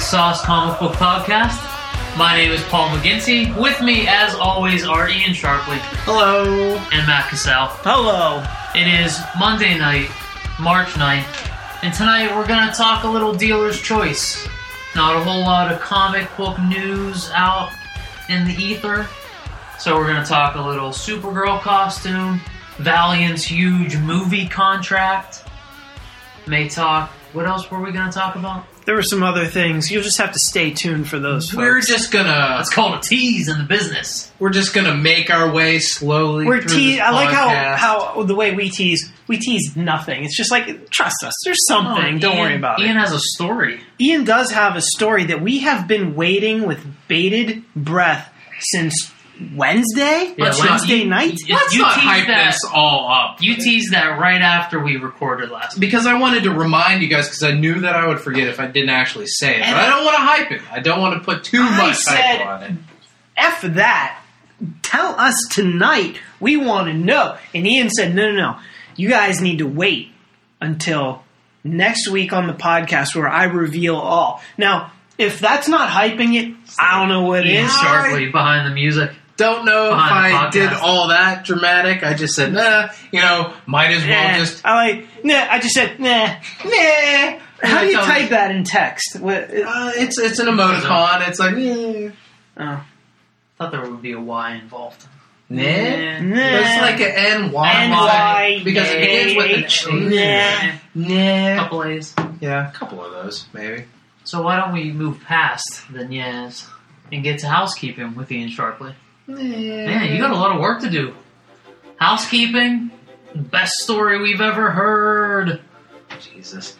episode 95 of the McSauce Comic Book Podcast. My name is Paul McGinty. With me, as always, are Ian Sharpley Hello. and Matt Cassell. Hello. It is Monday night, March 9th, and tonight we're going to talk a little dealer's choice. Not a whole lot of comic book news out in the ether, so we're going to talk a little Supergirl costume, Valiant's huge movie contract. May talk. What else were we going to talk about? There were some other things. You'll just have to stay tuned for those. We're folks. just gonna It's called a tease in the business. we're just gonna make our way slowly. we're through te- this I like how how the way we tease. We tease nothing. It's just like trust us. There's something. Oh, Don't Ian- worry about Ian it. Ian has a story. Ian does have a story that we have been waiting with bated breath since Wednesday. Yeah, Wednesday Wednesday- night. you- Let's you not teased hype that- this all up. You teased that right after we recorded last week. because I wanted to remind you guys because I knew that I would forget if I didn't actually say it. And But I don't want to hype it. I don't want to put too I much said- hype on it. F that. Tell us tonight. We want to know. And Ian said, no, no, no. You guys need to wait until next week on the podcast where I reveal all. Now, if that's not hyping it, I don't know what Ian is. Sharpley behind the music. Don't know if Behind the I did all that dramatic. I just said, nah, you know, might as well Nah. just. I like, nah, I just said, nah. Nah. How do you Tell- type that in text? What, Uh, it's it's an emoticon. It's like, eh, oh. thought there would be a Y involved. nah. Nah. It's like an N Y N-Y, because it begins with H, an nah. Nah. Couple A's. Yeah, a couple of those maybe. So why don't we move past the yes and get to housekeeping with Ian Sharpley? Man, you got a lot of work to do. Housekeeping, best story we've ever heard. Jesus.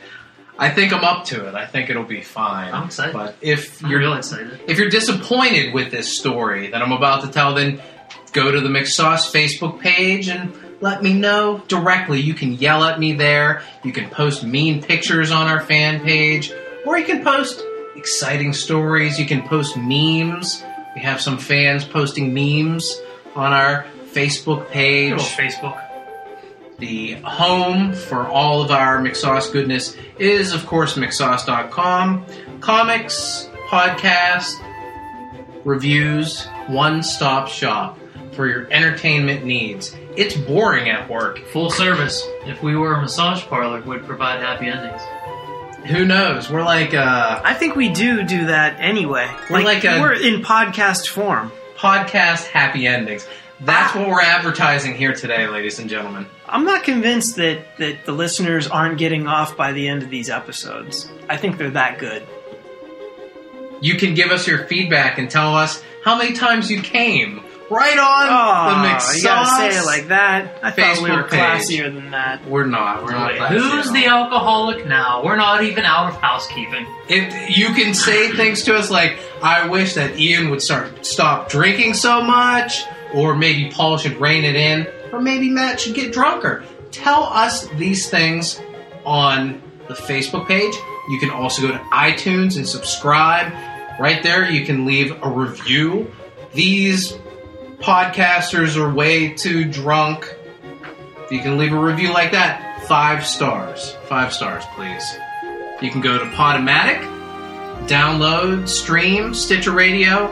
I think I'm up to it. I think it'll be fine. I'm excited. But if I'm you're real excited. if you're disappointed with this story that I'm about to tell, then go to the McSauce Facebook page and let me know directly. You can yell at me there. You can post mean pictures on our fan page, or you can post exciting stories. You can post memes. We have some fans posting memes on our Facebook page. Facebook. The home for all of our McSauce goodness is, of course, McSauce.com. Comics, podcast, reviews, one stop shop for your entertainment needs. It's boring at work. Full service. If we were a massage parlor, we'd provide happy endings. Who knows? We're like uh, I think we do do that anyway. We're like a- we're in podcast form. podcast happy endings. That's what we're advertising here today, ladies and gentlemen. I'm not convinced that, that the listeners aren't getting off by the end of these episodes. I think they're that good. You can give us your feedback and tell us how many times you came right on Oh, the McSauce. you gotta say it like that. I thought we were Facebook page. classier than that. We're not. We're not. Wait, classy who's at the all. alcoholic now? We're not even out of housekeeping. If you can say things to us like, "I wish that Ian would start stop drinking so much," or maybe Paul should rein it in, or maybe Matt should get drunker. Tell us these things on the Facebook page. You can also go to iTunes and subscribe. Right there, you can leave a review. These podcasters are way too drunk. If you can leave a review like that, five stars. Five stars, please. You can go to Podomatic, download, stream, Stitcher Radio.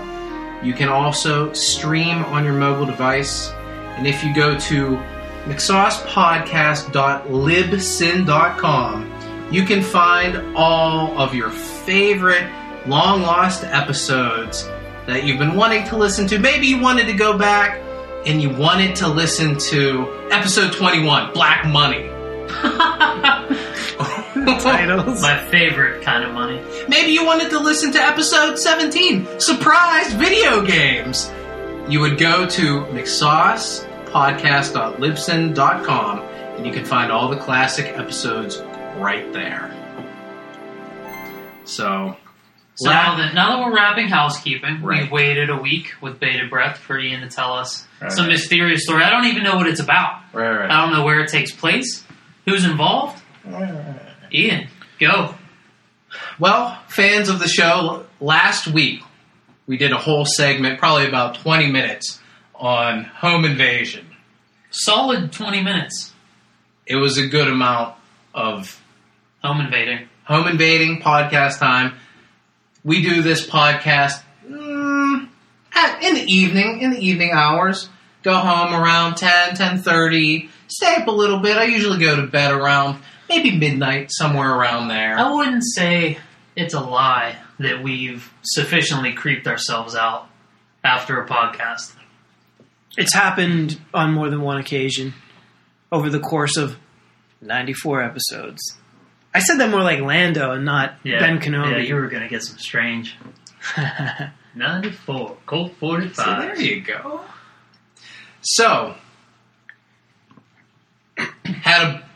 You can also stream on your mobile device. And if you go to McSaucePodcast.libsyn.com, you can find all of your favorite long lost episodes that you've been wanting to listen to. Maybe you wanted to go back and you wanted to listen to episode 21, Black Money. Titles. My favorite kind of money. Maybe you wanted to listen to episode 17, Surprise Video Games. You would go to McSaucePodcast.libsyn.com and you can find all the classic episodes right there. So, So now that, now that we're wrapping housekeeping, Right. we've waited a week with bated breath for Ian to tell us Right, some right. mysterious story. I don't even know what it's about. right, right. I don't know where it takes place, who's involved. Ian, go. Well, fans of the show, last week we did a whole segment, probably about 20 minutes, on home invasion. Solid 20 minutes. It was a good amount of Home invading. home invading podcast time. We do this podcast mm, at, in the evening, in the evening hours. Go home around 10, 10.30, stay up a little bit. I usually go to bed around maybe midnight, somewhere around there. I wouldn't say it's a lie that we've sufficiently creeped ourselves out after a podcast. It's happened on more than one occasion over the course of 94 episodes. I said that more like Lando and not Yeah, Ben Kenobi. Yeah, you were gonna get some strange. Ninety-four, Colt So forty-five. there you go. So, had a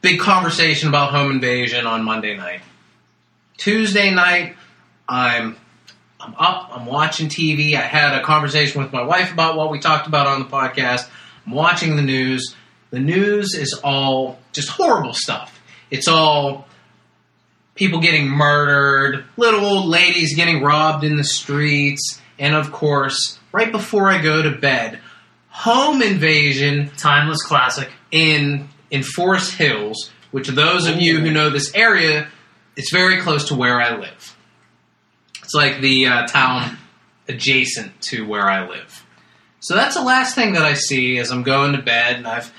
big conversation about home invasion on Monday night. Tuesday night, I'm I'm up, I'm watching TV. I had a conversation with my wife about what we talked about on the podcast. I'm watching the news. The news is all just horrible stuff. It's all people getting murdered, little old ladies getting robbed in the streets, and of course, right before I go to bed, home invasion Timeless classic. in in Forest Hills, which those of you who know this area, it's very close to where I live. It's like the uh, town adjacent to where I live. So that's the last thing that I see as I'm going to bed, and I've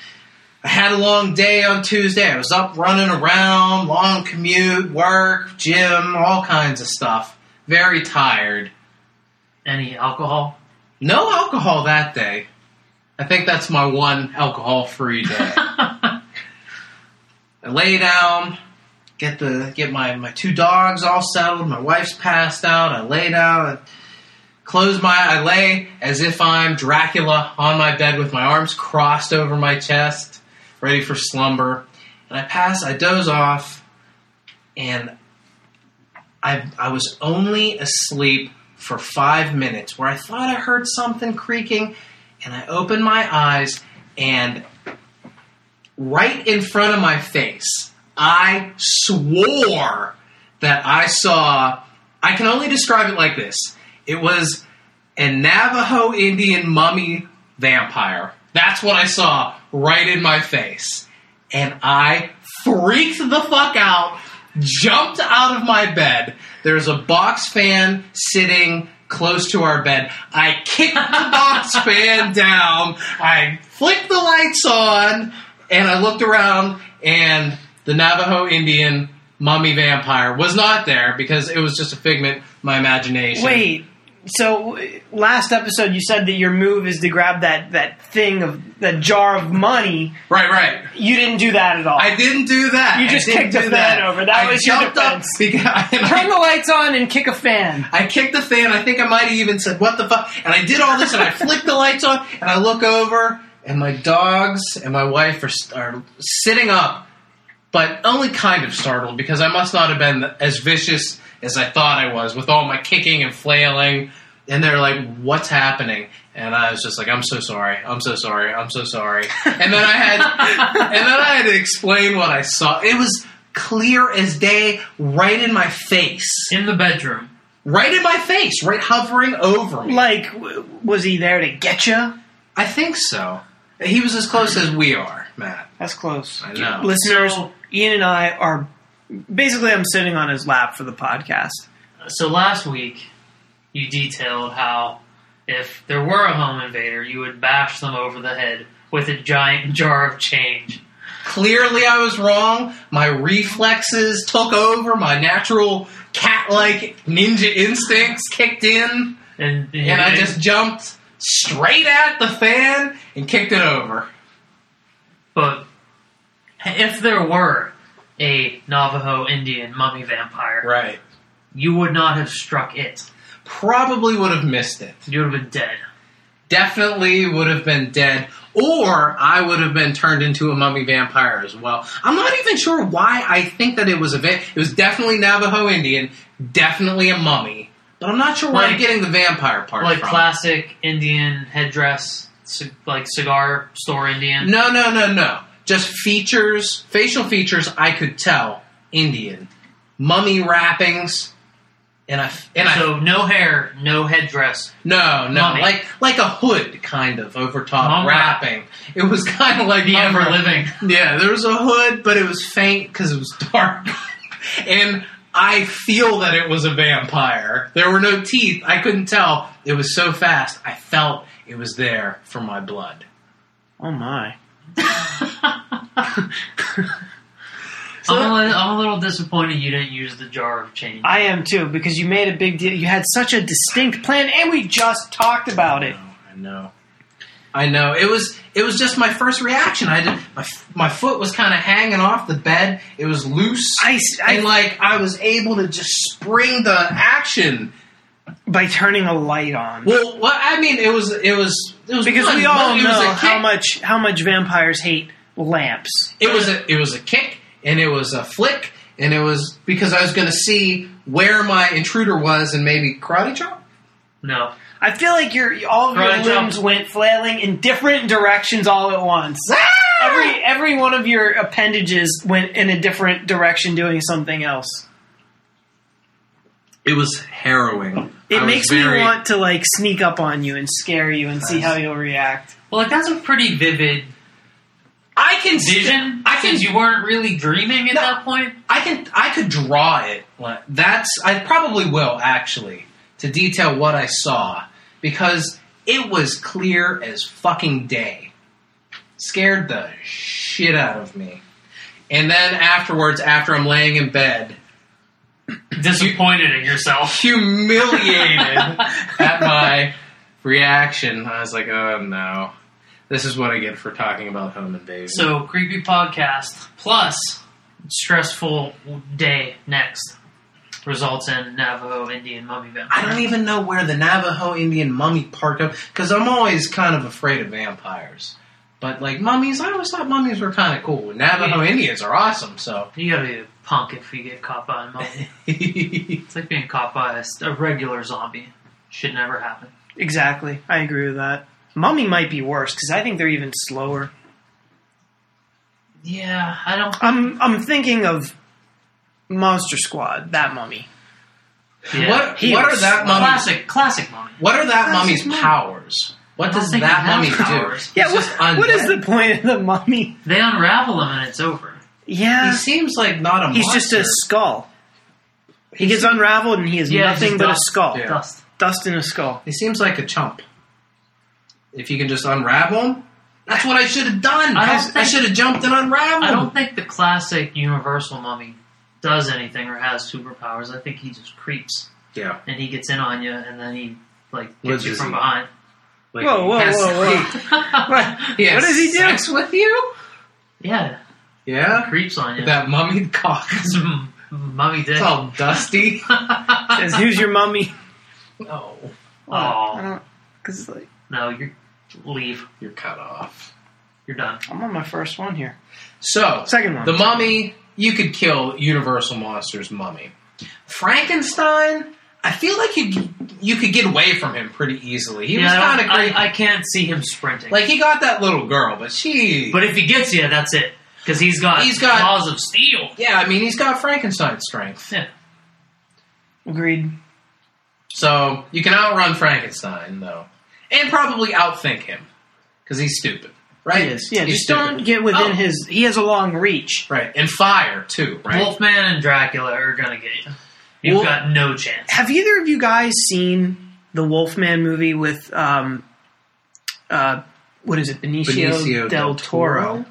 I had a long day on Tuesday. I was up running around, long commute, work, gym, all kinds of stuff. Very tired. Any alcohol? No alcohol that day. I think that's my one alcohol free day. I lay down, get the get my, my two dogs all settled, my wife's passed out, I lay down, I close my I lay as if I'm Dracula on my bed with my arms crossed over my chest, ready for slumber. And I pass, I doze off, and I I was only asleep for five minutes where I thought I heard something creaking, and I opened my eyes and right in front of my face, I swore that I saw. I can only describe it like this it was a Navajo Indian mummy vampire. That's what I saw right in my face. And I freaked the fuck out, jumped out of my bed. There's a box fan sitting close to our bed. I kicked the box fan down. I flicked the lights on, and I looked around, and the Navajo Indian mummy vampire was not there because it was just a figment of my imagination. Wait. So last episode you said that your move is to grab that that thing of that jar of money. Right, right. You didn't do that at all. I didn't do that. You just kicked do fan over. That I was your defense. because Turn the lights on and kick a fan. I kicked the fan. I think I might have even said, "What the fuck?" And I did all this, and I flicked the lights on, and I look over, and my dogs and my wife are, are sitting up, but only kind of startled because I must not have been as vicious as I thought I was with all my kicking and flailing. And they're like, "What's happening?" And I was just like, "I'm so sorry. I'm so sorry. I'm so sorry." And then I had, and then I had to explain what I saw. It was clear as day, right in my face In the bedroom. right in my face, right hovering over me. Like, w- was he there to get you? I think so. He was as close as we are, Matt. That's close. I know. Listeners, So- Ian and I are basically I'm sitting on his lap for the podcast. So last week, you detailed how if there were a home invader, you would bash them over the head with a giant jar of change. Clearly, I was wrong. My reflexes took over. My natural cat-like ninja instincts kicked in, And, and I just jumped straight at the fan and kicked it over. But if there were a Navajo Indian mummy vampire, Right. you would not have struck it. Probably would have missed it. You would have been dead. definitely would have been dead, or I would have been turned into a mummy vampire as well. I'm not even sure why I think that it was a va- it was definitely Navajo Indian, definitely a mummy, but I'm not sure where I'm getting the vampire part Like from. classic Indian headdress, like cigar store Indian. no, no, no, no. Just features, facial features. I could tell Indian, mummy wrappings, and I and I So no hair, no headdress. no no Mummy. like like a hood kind of over top Mum wrapping. It was kind of like The mum ever wrap- living. Yeah, there was a hood, but it was faint because it was dark. and I feel that it was a vampire. There were no teeth. I couldn't tell. It was so fast. I felt it was there for my blood. Oh my. I'm, a, I'm a little disappointed you didn't use the jar of change. I am too because you made a big deal. You had such a distinct plan, and we just talked about it. I know. I know. It was it was just my first reaction. I did my my foot was kind of hanging off the bed. It was loose. I, I and like I was able to just spring the action. by turning a light on. Well, I mean, it was it was it was because one, we all know how much how much vampires hate lamps. It was a it was a kick and it was a flick and it was because I was going to see where my intruder was and maybe karate chop. no. I feel like your all of your Right, jump. limbs went flailing in different directions all at once. Ah! Every every one of your appendages went in a different direction, doing something else. It was harrowing. It I was makes very- me want to like sneak up on you and scare you and see how you'll react. Well, like that's a pretty vivid I can vision. I can you weren't really dreaming at No. that point. I can I could draw it. That's I probably will actually to detail what I saw because it was clear as fucking day. Scared the shit out of me. And then afterwards, after I'm laying in bed, Disappointed in yourself. humiliated at my reaction, I was like, "Oh no, this is what I get for talking about home invasion." So creepy podcast plus stressful day next results in Navajo Indian mummy vampire. I don't even know where the Navajo Indian mummy part of because I'm always kind of afraid of vampires. But like mummies, I always thought mummies were kind of cool. Navajo Yeah. Indians are awesome. So You gotta be a punk if you get caught by a mummy. It's like being caught by a regular zombie. Should never happen. Exactly, I agree with that. Mummy might be worse because I think they're even slower. Yeah, I don't. I'm I'm thinking of Monster Squad, that mummy. Yeah. what he what are that mummy's Classic, classic mummy. what are that Classic mummy's mummy. powers? What does that it has mummy do? Yeah, what, what is the point of the mummy? They unravel them and it's over. Yeah, He seems like not a he's just a skull. He gets unraveled and he is Yeah, nothing just but a skull. Yeah. Dust. Dust in a skull. He seems like a chump. If you can just unravel him, that's what I should have done. I don't I, should have jumped and unraveled. I don't think the classic Universal mummy does anything or has superpowers. I think he just creeps Yeah. and he gets in on you and then he like What gets you from he- behind. Like, Whoa, whoa, has- whoa, whoa. What, he has what does he do? Sex with you? yeah, Yeah. creeps on you. That mummy cock. It's mummy dick. It's all dusty. Says, who's your mummy? no, oh don't. Because it's like, no, you leave. you're cut off. You're done. I'm on my first one here. So, Second one. the mummy, you could kill Universal Monsters mummy. Frankenstein, I feel like you you could get away from him pretty easily. He yeah, was I, kind of don't- creepy. I, I can't see him sprinting. like he got that little girl, but she. but if he gets you, that's it. Because he's got He's got- claws of steel. yeah, I mean he's got Frankenstein strength, Yeah. Agreed. so you can outrun Frankenstein though, and probably outthink him because he's stupid, right? He is. Yeah, He's just stupid. don't get within Oh. his. He has a long reach. right, and fire too, right? Wolfman and Dracula are gonna get you. You've Wolf- got no chance. Have either of you guys seen the Wolfman movie with um, uh, what is it, Benicio, Benicio del, del Toro? Toro?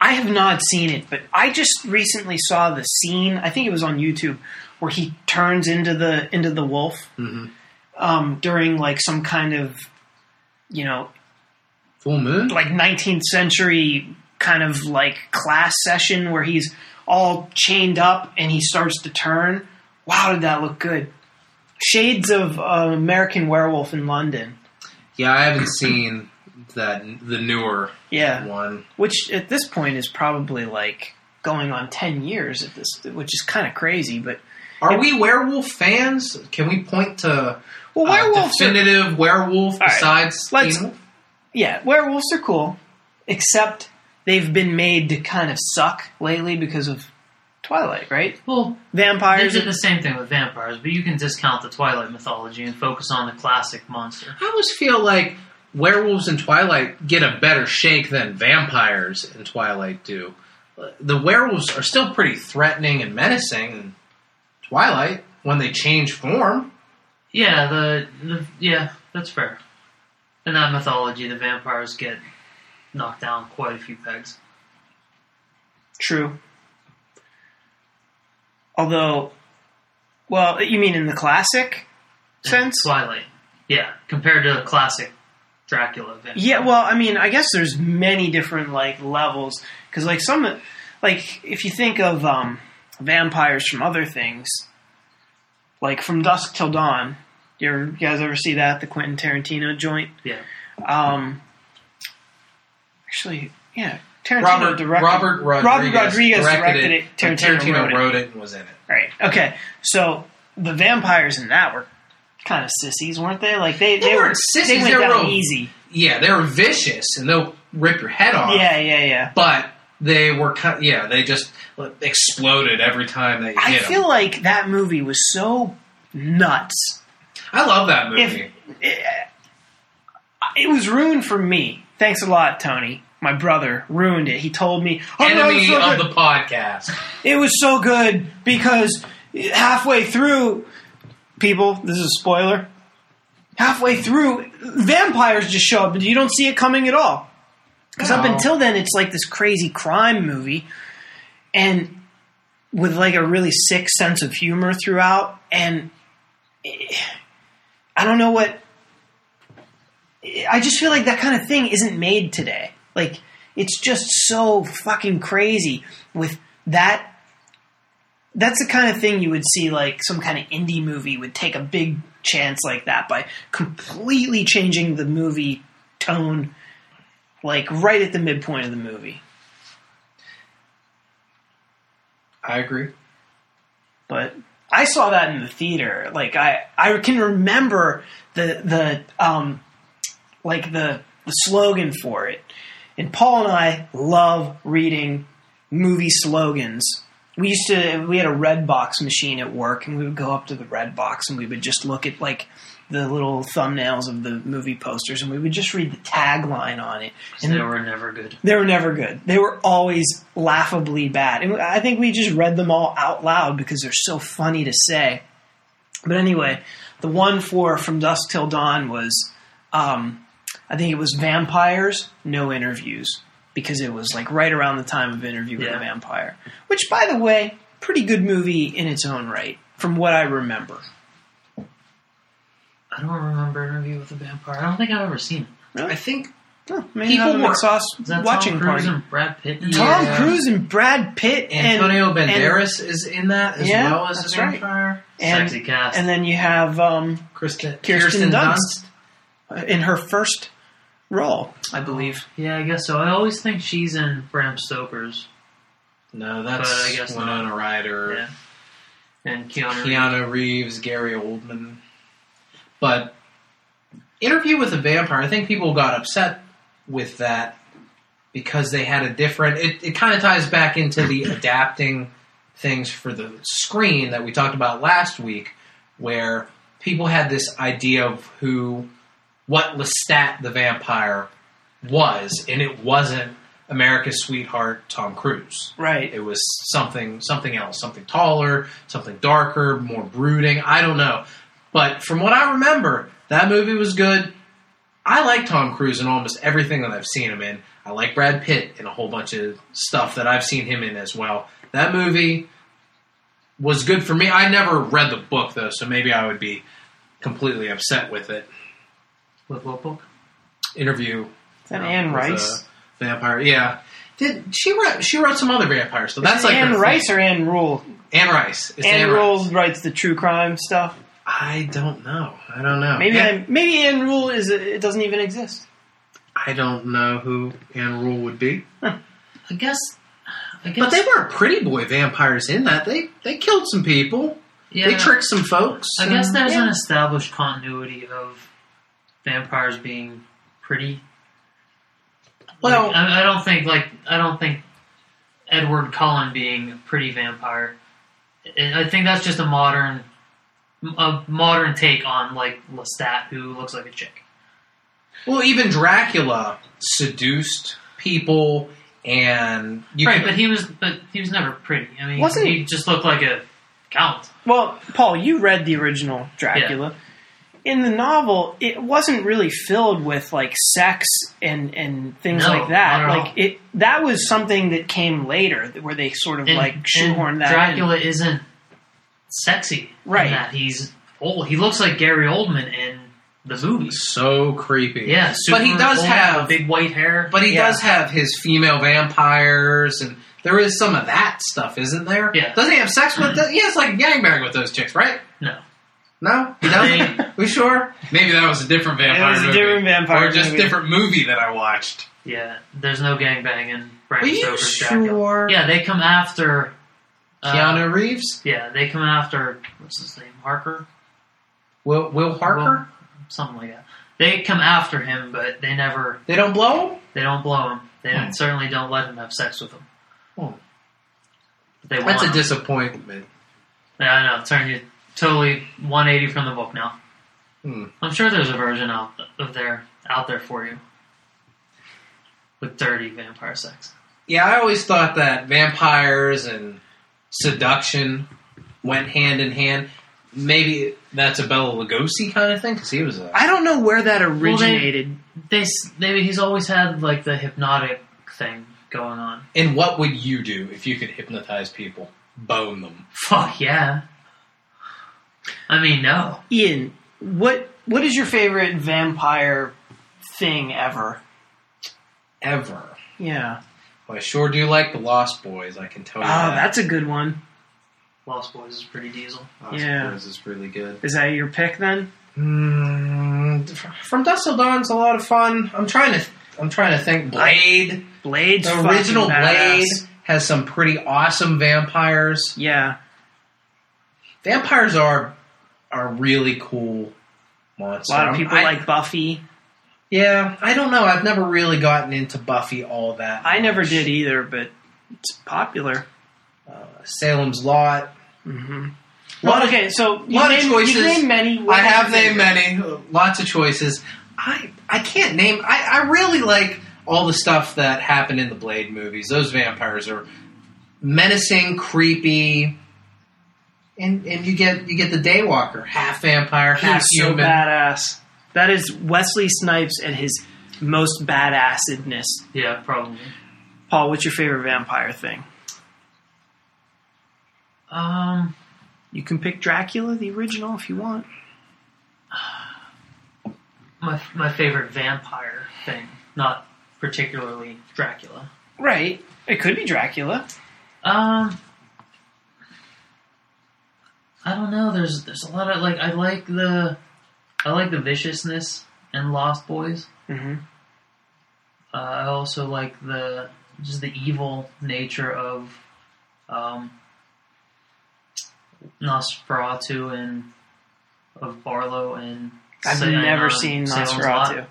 I have not seen it, but I just recently saw the scene. I think it was on YouTube where he turns into the into the wolf Mhm. Um, during like some kind of you know Full moon. like 19th century kind of like class session where he's all chained up and he starts to turn. Wow, did that look good? Shades of uh, American Werewolf in London. Yeah, I haven't seen that the newer Yeah, one. which at this point is probably like going on 10 years at this, which is kind of crazy. But Are we werewolf fans? Can we point to well, uh, werewolves are definitive werewolf right, besides let's- Teen yeah, werewolves are cool, except they've been made to kind of suck lately because of Twilight, right? Well, vampires. they Vampires. did the same thing with vampires, but you can discount the Twilight mythology and focus on the classic monster. I always feel like werewolves in Twilight get a better shake than vampires in Twilight do. the werewolves are still pretty threatening and menacing in Twilight when they change form. Yeah, the, the yeah, that's fair. In that mythology, the vampires get knocked down quite a few pegs. True. Although, well, you mean in the classic sense? Twilight, yeah, compared to the classic Dracula. Vampire. Yeah, well, I mean, I guess there's many different like levels because like some like if you think of um, vampires from other things, like from Dusk Till Dawn. You, guys ever see that the Quentin Tarantino joint? yeah. Um, actually, yeah, Tarantino Robert directed. Robert Rodriguez, Robert Rodriguez directed, it. but Tarantino, Tarantino wrote, it. it and was in it. Right. Okay. So the vampires in that were kind of sissies, weren't they? Like they, They they, were weren't sissies, They went they were down easy. Yeah, they were vicious and they'll rip your head off. Yeah, yeah, yeah. but they were kind. Yeah, they just exploded every time they I feel them. like that movie was so nuts. I love that movie. If it, it was ruined for me. Thanks a lot, Tony. My brother ruined it. He told me, "Oh, no, Enemy it's so of good." the podcast. It was so good because halfway through, people, this is a spoiler. Halfway through, vampires just show up, and you don't see it coming at all. Because up until then, it's like this crazy crime movie, and with like a really sick sense of humor throughout. And eh, I don't know what. I just feel like that kind of thing isn't made today. Like it's just so fucking crazy with that. That's the kind of thing you would see like some kind of indie movie would take a big chance like that by completely changing the movie tone, like right at the midpoint of the movie. I agree. but I saw that in the theater. Like I, I can remember the the um, like the the slogan for it. And Paul and I love reading movie slogans. We used to we had a red box machine at work, and we would go up to the red box and we would just look at like the little thumbnails of the movie posters, and we would just read the tagline on it. And they were never good. they were never good. They were always laughably bad. And I think we just read them all out loud because they're so funny to say. But anyway, the one for From Dusk Till Dawn was, um, I think it was Vampires, No Interviews. Because it was like right around the time of Interview with Yeah. a Vampire. Which, by the way, pretty good movie in its own right, from what I remember. I don't remember Interview with a Vampire. I don't think I've ever seen it. I think Oh, maybe People have a were- McSauce watching Tom Cruise party. and Brad Pitt? Yeah. Tom Cruise and Brad Pitt and Antonio and- Banderas is in that as Yeah, well as that's a right. vampire. and, Sexy cast. and then you have um, Kristen, Kirsten Dunst. in her first role, I believe. yeah, I guess so. I always think she's in Bram Stoker's. No, that's But I guess Winona not. Ryder. Yeah. And Keanu. Reeves. Keanu Reeves, Gary Oldman. But Interview with a Vampire, I think people got upset with that because they had a different. It, it kind of ties back into the adapting things for the screen that we talked about last week, where people had this idea of who, what Lestat the vampire was, and it wasn't America's sweetheart Tom Cruise. Right. It was something something else, something taller, something darker, more brooding. I don't know. But from what I remember, that movie was good. I like Tom Cruise in almost everything that I've seen him in. I like Brad Pitt in a whole bunch of stuff that I've seen him in as well. That movie was good for me. I never read the book though, so maybe I would be completely upset with it. With what book? Interview Is that uh, Anne Rice? vampire. Yeah. Did she wrote she wrote some other vampires, so that's like her Anne thing. Rice or Anne Rule? Anne Rice. It's Anne Anne Rule Rice. writes the true crime stuff. I don't know. I don't know. Maybe Anne- I, maybe Anne Rule is it doesn't even exist. I don't know who Anne Rule would be. I guess. I guess. But they weren't pretty boy vampires in that. They they killed some people. Yeah, They tricked some folks. I guess there's yeah. an established continuity of vampires being pretty. Well- Like, I, I don't think like I don't think Edward Cullen being a pretty vampire. I I think that's just a modern, a modern take on like Lestat, who looks like a chick. Well, even Dracula seduced people and you right, can, but he was, but he was never pretty. I mean, Wasn't he he? just looked like a count. Well, Paul, you read the original Dracula. In the novel, it wasn't really filled with like sex and and things No, like that. not at Like all. it, that was something that came later, where they sort of And, like shoehorned and that. in. Dracula isn't sexy, in Right. that he's old. He looks like Gary Oldman in the movie. so creepy. Yeah, super but he does old, have big white hair. But he Yeah. does have his female vampires, and there is some of that stuff, isn't there? Yeah. Doesn't he have sex with? The, he has like a gangbang with those chicks, right? no, No, he doesn't. we sure? Maybe that was a different vampire. was a movie. different vampire or just movie. different movie that I watched. yeah, there's no gangbang in Bram Are you Dracula. sure? Yeah, they come after. Uh, Keanu Reeves, Yeah, they come after what's his name, Harker, Will Will Harker. Will- something like that. They come after him, but they never. They don't blow him. They don't blow him. They Hmm. certainly don't let him have sex with them. Hmm. They That's a him. disappointment. Yeah, I know. Turn you totally 180 from the book now. Hmm. I'm sure there's a version out of there out there for you with dirty vampire sex. Yeah, I always thought that vampires and seduction went hand in hand. Maybe that's a Bela Lugosi kind of thing because he was a. I don't know where that originated. They s- maybe he's always had like the hypnotic thing going on. And what would you do if you could hypnotize people? Bone them. Fuck yeah. I mean, no. Ian, what what is your favorite vampire thing ever? Ever. Yeah. Well, I sure do like the Lost Boys, I can tell Oh, you that. that's a good one. Lost Boys is pretty diesel. Lost yeah. Boys is really good. Is that your pick then? Mm, from Dusk Till Dawn's a lot of fun. I'm trying to. I'm trying to think. Blade, Blade's the original Blade, has some pretty awesome vampires. Yeah. Vampires are are really cool monsters. A lot of people I- like Buffy. Yeah, I don't know. I've never really gotten into Buffy all that. I never did either, but it's popular. Uh, Salem's Lot. hmm Lot Well, okay, so you lot of choices. You named many. I What have named many, lots of choices. I I can't name. I, I really like all the stuff that happened in the Blade movies. Those vampires are menacing, creepy, and and you get you get the Daywalker, half vampire, half He's so badass. That is Wesley Snipes at his most badassedness. Yeah, probably. Paul, what's your favorite vampire thing? Um, You can pick Dracula, the original, if you want. my my favorite vampire thing, not particularly Dracula. Right. It could be Dracula. Um, I don't know. There's there's a lot of like I like the I like the viciousness in Lost Boys. Mm-hmm. Uh, I also like the just the evil nature of um, Nosferatu and of Barlow and I've never seen Nosferatu.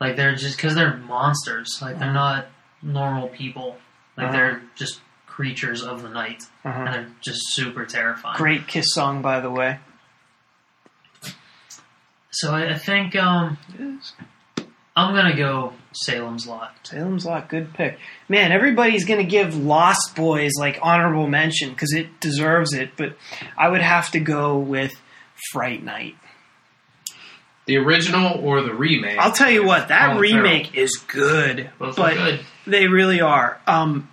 Like they're just because they're monsters. Like they're Mhm. not normal people. Like Uh-huh. they're just creatures of the night, and Uh-huh. they're just super terrifying. Great Kiss song, by the way. So I, I think um, I'm gonna go Salem's Lot. Salem's Lot, good pick. Man, everybody's going to give Lost Boys like honorable mention because it deserves it, but I would have to go with Fright Night. The original or the remake? I'll tell you what, that Colin remake is good, Both but are good. they really are. Um,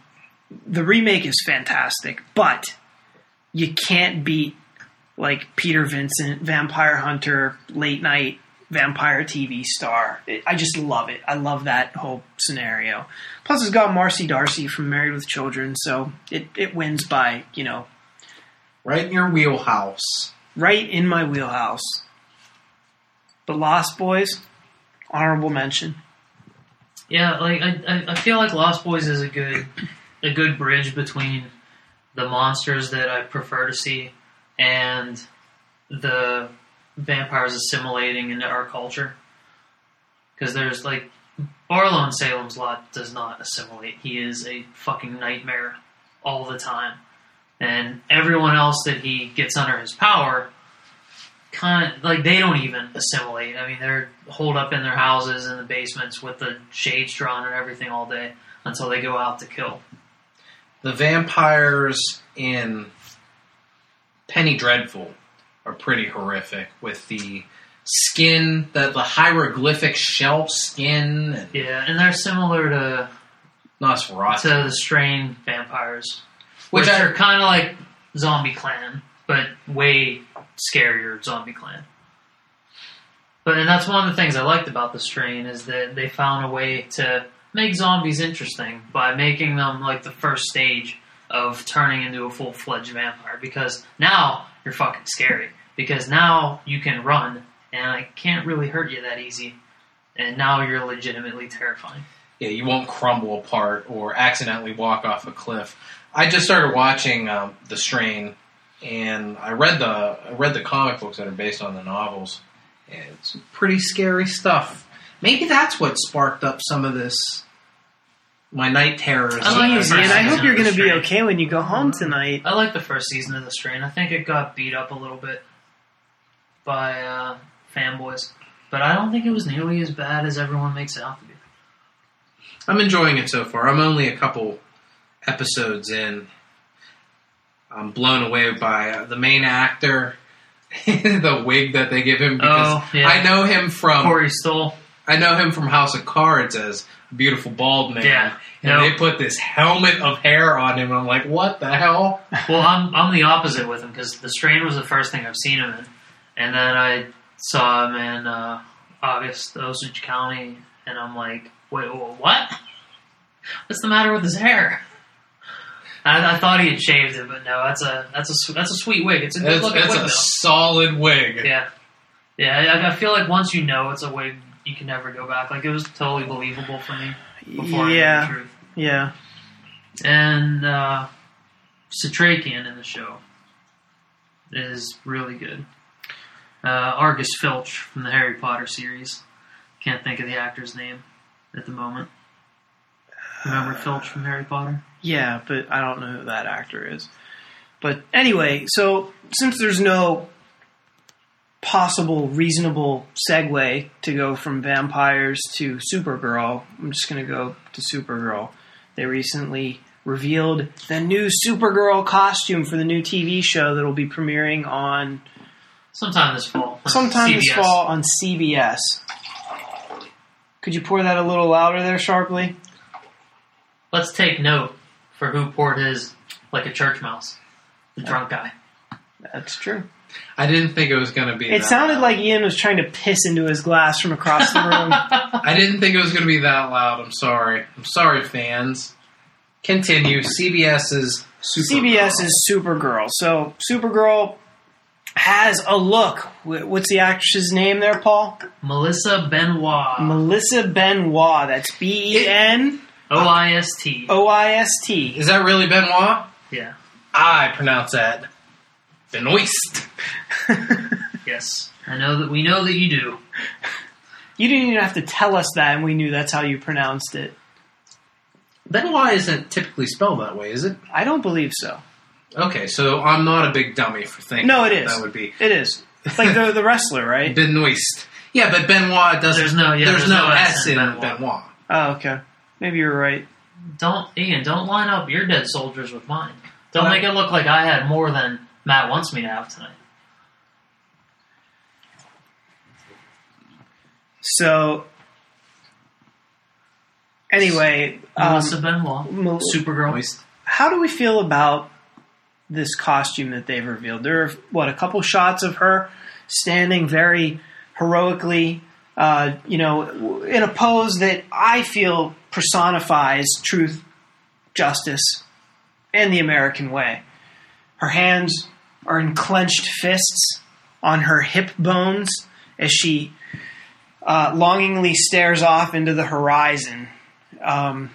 the remake is fantastic, but you can't beat like Peter Vincent, Vampire Hunter, late night vampire TV star. It, I just love it. I love that whole scenario. Plus, it's got Marcy D'Arcy from Married with Children, so it, it wins by you know right in your wheelhouse. right in my wheelhouse. But Lost Boys, honorable mention. Yeah, like I, I, I feel like Lost Boys is a good a good bridge between the monsters that I prefer to see and the vampires assimilating into our culture. Because there's like Barlow in Salem's Lot does not assimilate. He is a fucking nightmare all the time, and everyone else that he gets under his power kind of like they don't even assimilate. I mean, they're holed up in their houses in the basements with the shades drawn and everything all day. until they go out to kill. The vampires in Penny Dreadful are pretty horrific with the skin, the, the hieroglyphic shell skin, and Yeah, and they're similar to Nosferatu. to the strain vampires, Which which, I- are kind of like Zombie Clan, but way scarier Zombie Clan. But and that's one of the things I liked about the strain is that they found a way to make zombies interesting by making them like the first stage of turning into a full fledged vampire. Because now you're fucking scary. Because now you can run and I can't really hurt you that easy. And now you're legitimately terrifying. yeah, you won't crumble apart or accidentally walk off a cliff. I just started watching um, The Strain, and I read the I read the comic books that are based on the novels. And it's pretty scary stuff. Maybe that's what sparked up some of this. My night terrors. I like the Easy, I hope you're going to be okay when you go home tonight. I like the first season of The Strain. I think it got beat up a little bit by uh, fanboys, but I don't think it was nearly as bad as everyone makes it out to be. I'm enjoying it so far. I'm only a couple episodes in. I'm blown away by uh, the main actor, the wig that they give him because Oh, yeah. I know him from Corey Stoll. I know him from House of Cards as a beautiful bald man. Yeah. And No. they put this helmet of hair on him. And I'm like, what the hell? Well, I'm I'm the opposite with him because The Strain was the first thing I've seen him in, and then I saw him in uh, August Osage County, and I'm like, wait, wh- what? What's the matter with his hair? I, I thought he had shaved it, but no, that's a that's a that's a sweet wig. It's a good That's, looking that's wig. a though. solid wig. Yeah, yeah. I, I feel like once you know it's a wig, you can never go back. Like it was totally believable for me before I knew the Yeah, truth. yeah. And uh, Setrakian in the show is really good. Uh, Argus Filch from the Harry Potter series. Can't think of the actor's name at the moment. Remember Filch from Harry Potter? Yeah, but I don't know who that actor is. But anyway, so since there's no possible reasonable segue to go from vampires to Supergirl, I'm just going to go to Supergirl. They recently revealed the new Supergirl costume for the new TV show that'll be premiering on Sometime this fall. sometime this fall on CBS. Could you pour that a little louder there, Sharpley? Let's take note for who poured his like a church mouse. The drunk guy. That's true. I didn't think it was going to be It that sounded loud. like Ian was trying to piss into his glass from across the room. I didn't think it was going to be that loud. I'm sorry. I'm sorry, fans. Continue. CBS's Supergirl. CBS is Supergirl. So Supergirl has a look. What's the actress's name there, Paul? Melissa Benoit. Melissa Benoit. That's B E N O I S T. O I S T. Is that really Benoit? Yeah. I pronounce that Benoist. Yes. I know that we know that you do. You didn't even have to tell us that, and we knew that's how you pronounced it. Benoit isn't typically spelled that way, is it? I don't believe so. Okay, so I'm not a big dummy for thinking No, it is. that would be It is. It's like the the wrestler, right? Benoist. Yeah, but Benoit doesn't. There's no- yeah, there's, there's no, no S S in in Benoit. Benoit. Oh, okay. Maybe you're right. Don't Ian, don't line up your dead soldiers with mine. Don't Well, make it look like I had more than Matt wants me to have tonight. So, anyway, um, Melissa Benoit, Mel- Supergirl. Benoist. how do we feel about this costume that they've revealed? There are what a couple shots of her standing very heroically, uh, you know, in a pose that I feel personifies truth, justice, and the American way. Her hands are in clenched fists on her hip bones as she uh, longingly stares off into the horizon. Um,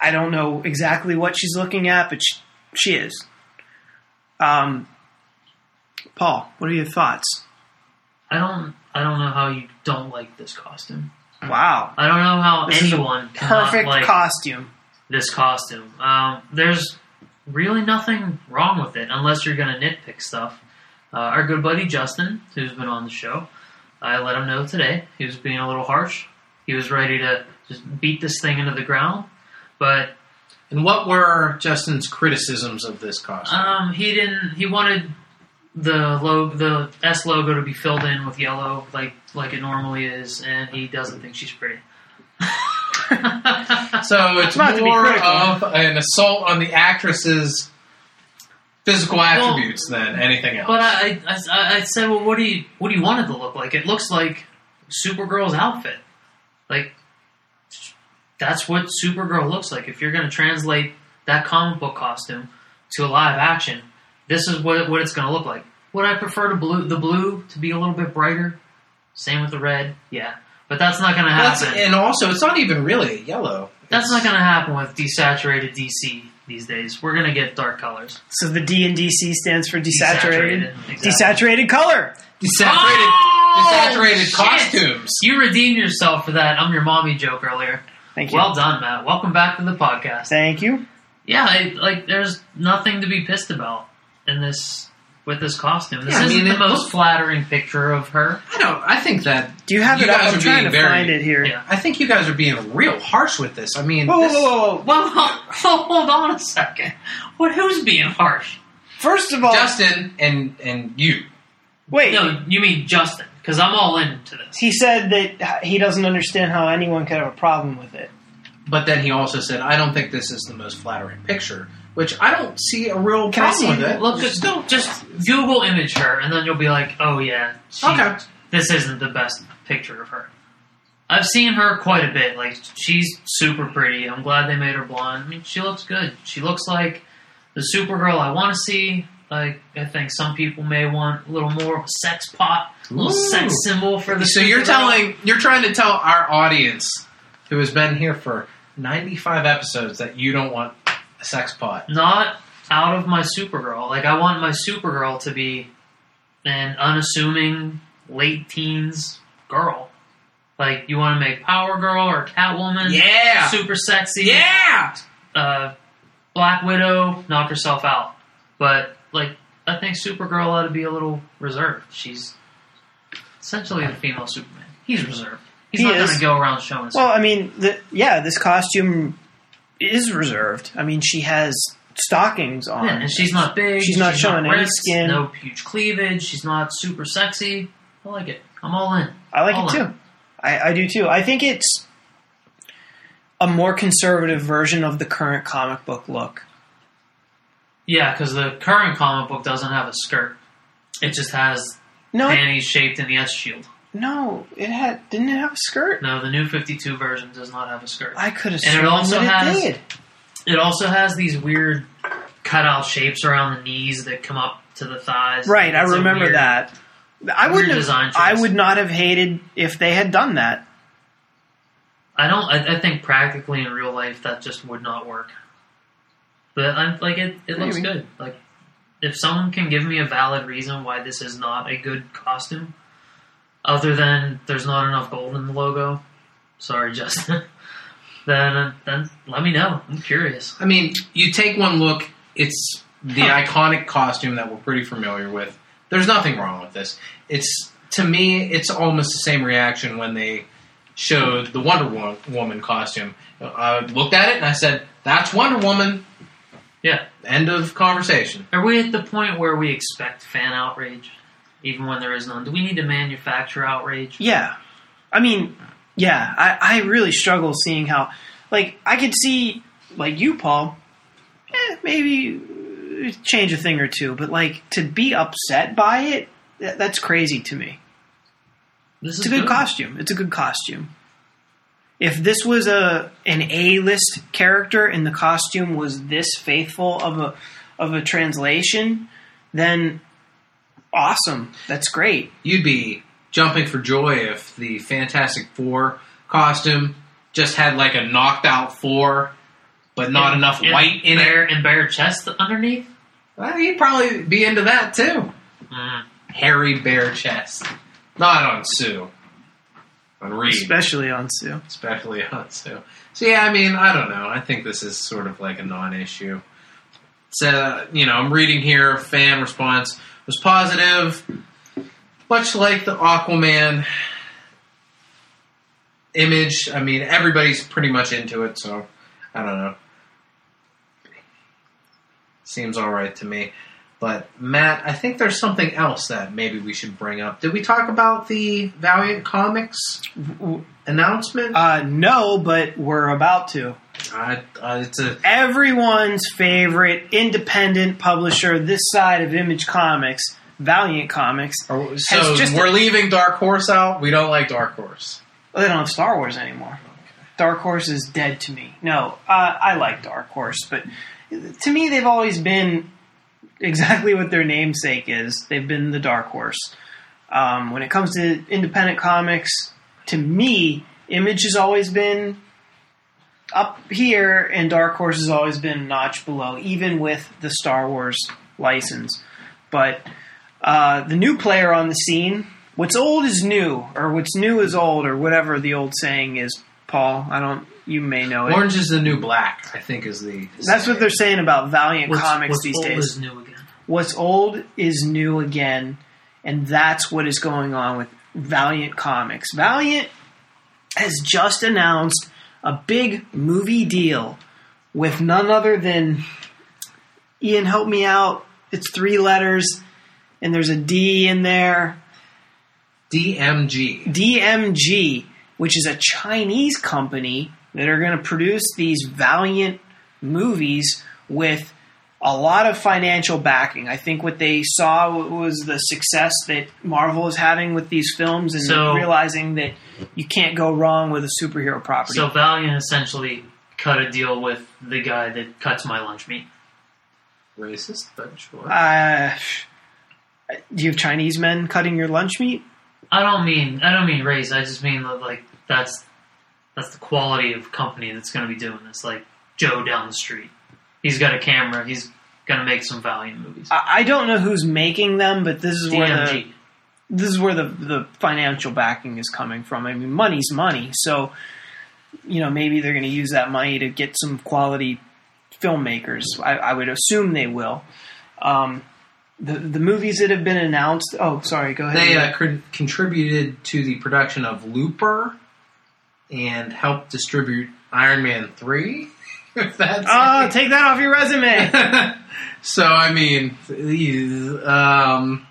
I don't know exactly what she's looking at, but she, she is. Um, Paul, what are your thoughts? I don't I don't know how you don't like this costume. Wow, I don't know how This anyone perfect like costume. this costume. Um, there's really nothing wrong with it unless you're going to nitpick stuff. Uh, our good buddy Justin, who's been on the show, I let him know today he was being a little harsh. He was ready to just beat this thing into the ground. But And what were Justin's criticisms of this costume? um, he didn't. He wanted the logo, the S logo, to be filled in with yellow, like like it normally is, and he doesn't think she's pretty. so it's Not to be more critical. of an assault on the actress's physical attributes than anything else. But I, I, I, I'd say, well, what do you, what do you want it to look like? It looks like Supergirl's outfit. Like, that's what Supergirl looks like. If you're going to translate that comic book costume to a live action, this is what, what it's going to look like. Would I prefer to blue, the blue to be a little bit brighter? Same with the red, yeah. But that's not going to That's, happen. and also, it's not even really yellow. That's It's- not going to happen with desaturated DC these days. We're going to get dark colors. So the D and DC stands for desaturated. Exactly. Desaturated color. desaturated, Oh, desaturated shit. costumes. You redeemed yourself for that. I'm your mommy joke earlier. Thank you. Well done, Matt. Welcome back to the podcast. Thank you. Yeah, I, like there's nothing to be pissed about in this with this costume. This Yeah, I isn't mean, the it- most flattering picture of her. I don't. I think that Do you have You it up? guys I'm are trying being to very- find it here. Yeah. I think you guys are being real harsh with this. I mean, Whoa, whoa, this- whoa, whoa. Well, hold on a second. What? Who's being harsh? First of all, Justin and and you. wait. No, you mean Justin? Because I'm all into this. He said that he doesn't understand how anyone could have a problem with it. But then he also said, "I don't think this is the most flattering picture," which I don't see a real Can I problem see- with it. Look, Still, just Google image her, and then you'll be like, oh yeah, she, Okay. this isn't the best picture of her. I've seen her quite a bit. Like she's super pretty. I'm glad they made her blonde. I mean, she looks good. She looks like the Supergirl I want to see. Like I think some people may want a little more of a sex pot, a little Ooh. sex symbol for the. So you're Supergirl. telling, you're trying to tell our audience, who has been here for 95 episodes, that you don't want a sex pot. not out of my Supergirl. Like I want my Supergirl to be an unassuming late teens girl. Like you want to make Power Girl or Catwoman, Yeah, super sexy. yeah. Uh, Black Widow knock herself out, but like I think Supergirl ought to be a little reserved. She's essentially the female Superman. He's reserved. He's He not going is. to go around showing. Well, I mean, the, yeah, this costume is reserved. I mean, she has stockings on. Yeah, and she's not big. She's not showing any ripped, skin. No huge cleavage. She's not super sexy. I like it. I'm all in. I like all it in. too. I, I do too. I think it's a more conservative version of the current comic book look. Yeah, because the current comic book doesn't have a skirt. It just has No, it, panties shaped in the S shield. No, it had didn't it have a skirt? No, the new 52 version does not have a skirt. I could have And it sworn also that has- it did. It also has these weird cutout shapes around the knees that come up to the thighs. Right, I remember weird- that. I wouldn't have. I would not have hated if they had done that. I don't. I, I think practically in real life that just would not work. But I'm like it. It looks Maybe. good. Like if someone can give me a valid reason why this is not a good costume, other than there's not enough gold in the logo. Sorry, Justin. then uh, then let me know. I'm curious. I mean, you take one look, it's the Huh. iconic costume that we're pretty familiar with. There's nothing wrong with this. It's to me, it's almost the same reaction when they showed the Wonder Woman costume. I looked at it and I said, "That's Wonder Woman." Yeah. End of conversation. Are we at the point where we expect fan outrage, even when there is none? Do we need to manufacture outrage? Yeah, I mean, yeah, I, I really struggle seeing how, like, I could see, like you, Paul, eh, maybe change a thing or two, but like to be upset by it, that, that's crazy to me. This It's is a good costume. It's a good costume. If this was a an A list character and the costume was this faithful of a of a translation, then awesome. That's great. You'd be jumping for joy if the Fantastic Four costume just had like a knocked out four, but not And- enough and white in it. and bare chest underneath. Well, you'd probably be into that too. Mm. Hairy bare chest. Not on Sue. On Reed. Especially on Sue. Especially on Sue. So yeah, I mean, I don't know. I think this is sort of like a non-issue. So, you know, I'm reading here, fan response was positive. Much like the Aquaman image, I mean, everybody's pretty much into it, so I don't know. Seems all right to me. But Matt, I think there's something else that maybe we should bring up. Did we talk about the Valiant Comics announcement? Uh, no, but we're about to. It's a Everyone's favorite independent publisher this side of Image Comics, Valiant Comics. so just we're leaving Dark Horse out. We don't like Dark Horse. Well, they don't have Star Wars anymore. Dark Horse is dead to me. No, uh, I like Dark Horse, but to me, they've always been exactly what their namesake is. They've been the Dark Horse. Um, when it comes to independent comics, to me, Image has always been up here, and Dark Horse has always been a notch below, even with the Star Wars license. But uh, the new player on the scene, what's old is new, or what's new is old, or whatever the old saying is. Paul, I don't. You may know it. Orange is the new black. I think is the. That's what they're saying about Valiant What's, comics what's these old days. is new again. What's old is new again, and that's what is going on with Valiant Comics. Valiant has just announced a big movie deal with none other than Ian. Help me out. It's three letters, and there's a D in there. DMG. DMG, which is a Chinese company that are going to produce these valiant movies with a lot of financial backing. I think what they saw was the success that Marvel is having with these films and So- realizing that you can't go wrong with a superhero property. So Valiant essentially cut a deal with the guy that cuts my lunch meat. Racist, but sure. uh, do you have Chinese men cutting your lunch meat? I don't mean I don't mean race. I just mean like that's that's the quality of company that's going to be doing this. Like Joe down the street, he's got a camera. He's going to make some Valiant movies. I I don't know who's making them, but this is where the this is where the the financial backing is coming from. I mean, money's money, so you know maybe they're going to use that money to get some quality filmmakers. I, I would assume they will. Um, the the movies that have been announced. Oh, sorry. Go ahead. They uh, con- contributed to the production of Looper and helped distribute Iron Man 3. If that's. oh, take that off your resume. so, I mean, um,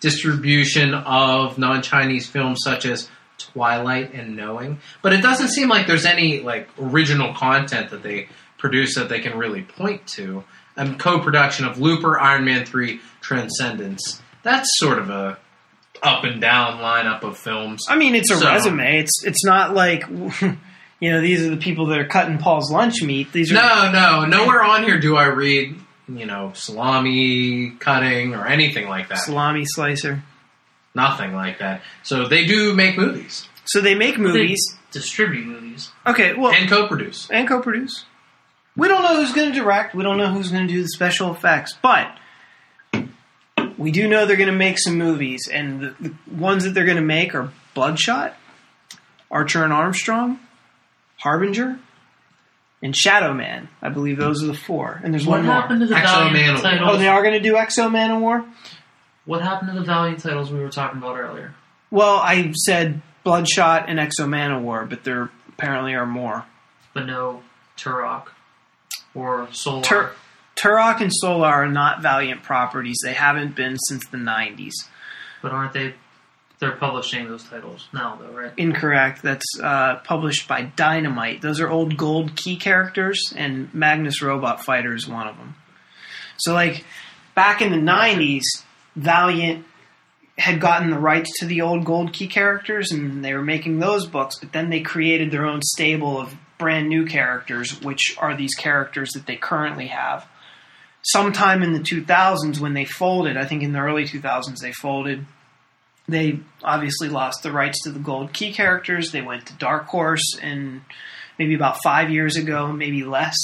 distribution of non Chinese films such as Twilight and Knowing. But it doesn't seem like there's any like original content that they produce that they can really point to. Um, co-production of Looper, Iron Man 3, Transcendence. That's sort of a up and down lineup of films. I mean, it's a So- resume. It's it's not like you know these are the people that are cutting Paul's lunch meat. These are No, no, nowhere on here do I read, you know, salami cutting or anything like that. salami slicer. Nothing like that. So they do make movies So they make movies. They distribute movies. Okay, well, and co-produce. and co-produce. We don't know who's going to direct. We don't know who's going to do the special effects, but we do know they're going to make some movies, and the, the ones that they're going to make are Bloodshot, Archer and Armstrong, Harbinger, and Shadowman. I believe those are the four. And there's What one happened more. to the Exo Valiant Man. titles? Oh, they are going to do X-O Manowar. What happened to the Valiant titles we were talking about earlier? Well, I said Bloodshot and X-O Manowar, but there apparently are more. But no Turok or Solar. Tur- Turok and Solar are not Valiant properties. They haven't been since the 90s. but aren't they? They're publishing those titles now, though, right? Incorrect. That's uh, published by Dynamite. Those are old gold key characters, and Magnus Robot Fighter is one of them. So, like, back in the 90s, Valiant had gotten the rights to the old gold key characters, and they were making those books, but then they created their own stable of brand new characters, which are these characters that they currently have. Sometime in the 2000s, when they folded, I think in the early 2000s, they folded they obviously lost the rights to the gold key characters. They went to Dark Horse and maybe about five years ago, maybe less.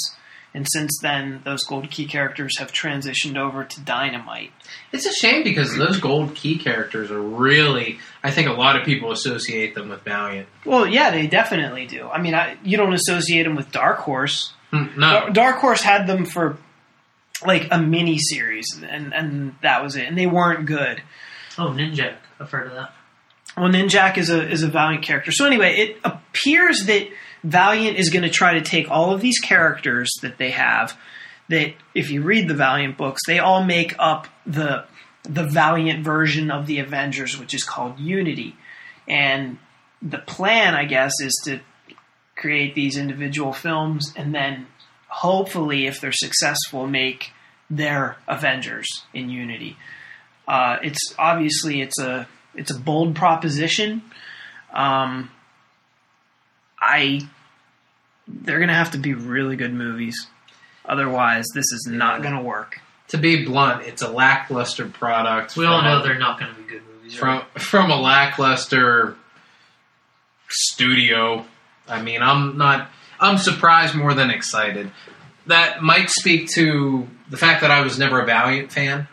And since then, those gold key characters have transitioned over to Dynamite. It's a shame because those gold key characters are really. I think a lot of people associate them with Valiant. Well, yeah, they definitely do. I mean, I, you don't associate them with Dark Horse. Hmm, No, Dark Horse had them for like a mini series, and and that was it. And they weren't good. Oh, Ninjak. I've heard of that. Well, Ninjak is a is a Valiant character. So anyway, it appears that Valiant is going to try to take all of these characters that they have. That if you read the Valiant books, they all make up the the Valiant version of the Avengers, which is called Unity. And the plan, I guess, is to create these individual films and then hopefully, if they're successful, make their Avengers in Unity. Uh, it's obviously it's a it's a bold proposition. Um, I they're gonna have to be really good movies, otherwise this is not Yeah. gonna work. To be blunt, it's a lackluster product. We all from know a- they're not going to be good movies. from Right? from a lackluster studio. I mean, I'm not. I'm surprised more than excited. That might speak to the fact that I was never a Valiant fan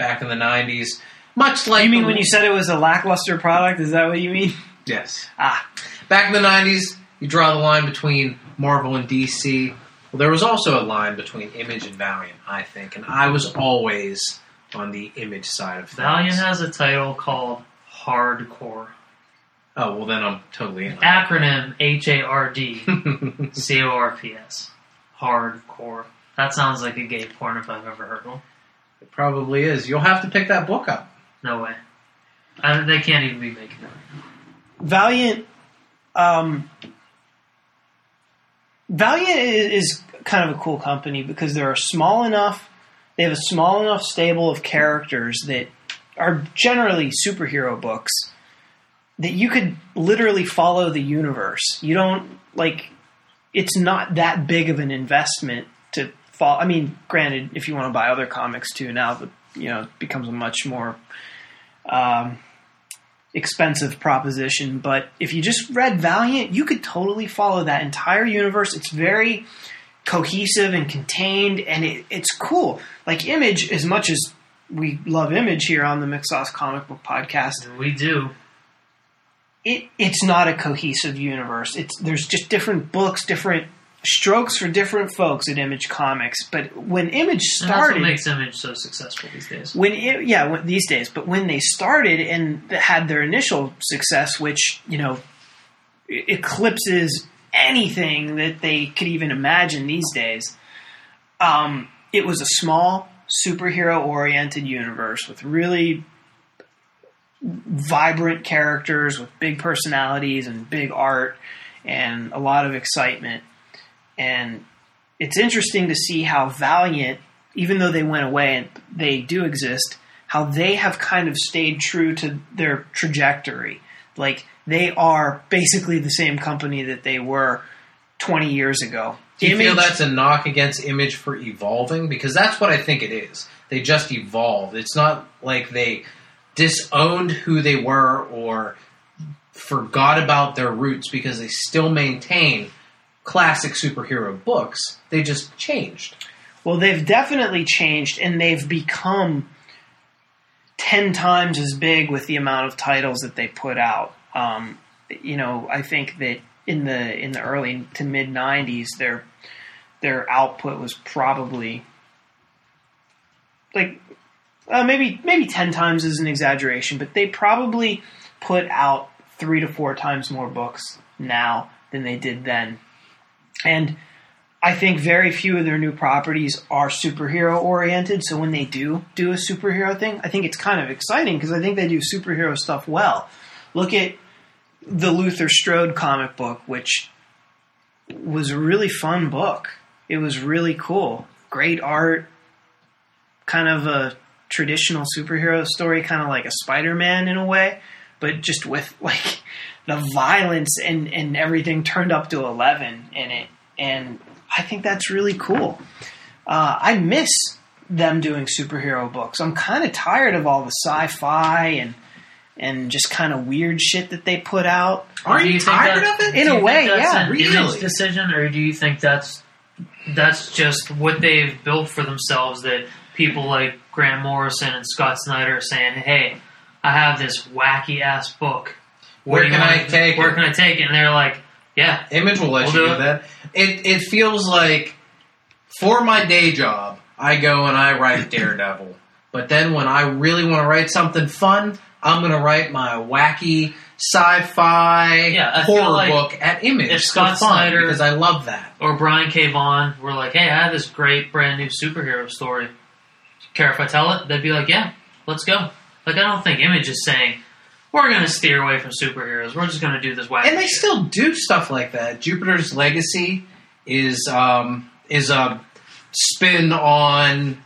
back in the '90s. Much like You mean the- when you said it was a lackluster product? Is that what you mean? yes, Ah, back in the '90s, you draw the line between Marvel and DC. Well, there was also a line between Image and Valiant, I think, and I was always on the Image side of things. Valiant has a title called Hardcore. Oh well, then I'm totally in. Acronym H A R D C O R P S. Hardcore. That sounds like a gay porn if I've ever heard one. It probably is. You'll have to pick that book up. No way. I, they can't even be making it. Valiant. Um, Valiant is, is kind of a cool company because they're small enough. They have a small enough stable of characters that are generally superhero books that you could literally follow the universe. You don't like. It's not that big of an investment follow. I mean, granted, if you want to buy other comics too, now you know it becomes a much more um, expensive proposition. But if you just read Valiant, you could totally follow that entire universe. It's very cohesive and contained, and it, it's cool. Like Image, as much as we love Image here on the Mixos Comic Book Podcast, We do. it it's not a cohesive universe. It's there's just different books, different strokes for different folks at Image Comics. But when Image And that's what started, makes Image so successful these days. when it, yeah when, these days but when they started and had their initial success which you know eclipses anything that they could even imagine these days um, it was a small superhero oriented universe with really vibrant characters with big personalities and big art and a lot of excitement and it's interesting to see how valiant even though they went away and they do exist, how they have kind of stayed true to their trajectory. Like they are basically the same company that they were 20 years ago. Do you feel that's a knock against Image for evolving? Because that's what I think it is. They just evolved. It's not like they disowned who they were or forgot about their roots because they still maintain classic superhero books. They just changed. Well, they've definitely changed and they've become 10 times as big with the amount of titles that they put out. Um, you know, I think that in the in the early to mid 90s their their output was probably like uh, maybe maybe 10 times is an exaggeration, but they probably put out 3 to 4 times more books now than they did then. And I think very few of their new properties are superhero oriented. So when they do do a superhero thing, I think it's kind of exciting because I think they do superhero stuff well. Look at the Luther Strode comic book, which was a really fun book. It was really cool. Great art, kind of a traditional superhero story, kind of like a Spider Man in a way, but just with like the violence and, and everything turned up to 11 in it. And I think that's really cool. Uh, I miss them doing superhero books. I'm kind of tired of all the sci-fi and and just kind of weird shit that they put out. Are Do you, you think tired that- of it? In a way, that's yeah, an really. image decision, or do you think that's that's just what they've built for themselves? That people like Grant Morrison and Scott Snyder are saying, "Hey, I have this wacky ass book. Where can I take Where it? can I take it?" And they're like, "Yeah, Image will let We'll you do do that. It it feels like for my day job, I go and I write Daredevil. But then when I really want to write something fun, I'm going to write my wacky sci-fi Yeah, horror like book at Image if Scott fun, Snyder- because I love that. or Brian K. Vaughan were like, "Hey, I have this great brand new superhero story. Care if I tell it?" They'd be like, "Yeah, let's go." Like, I don't think Image is saying we're going to steer away from superheroes. We're just going to do this wacky And they shit." still do stuff like that. Jupiter's Legacy is um, is a spin on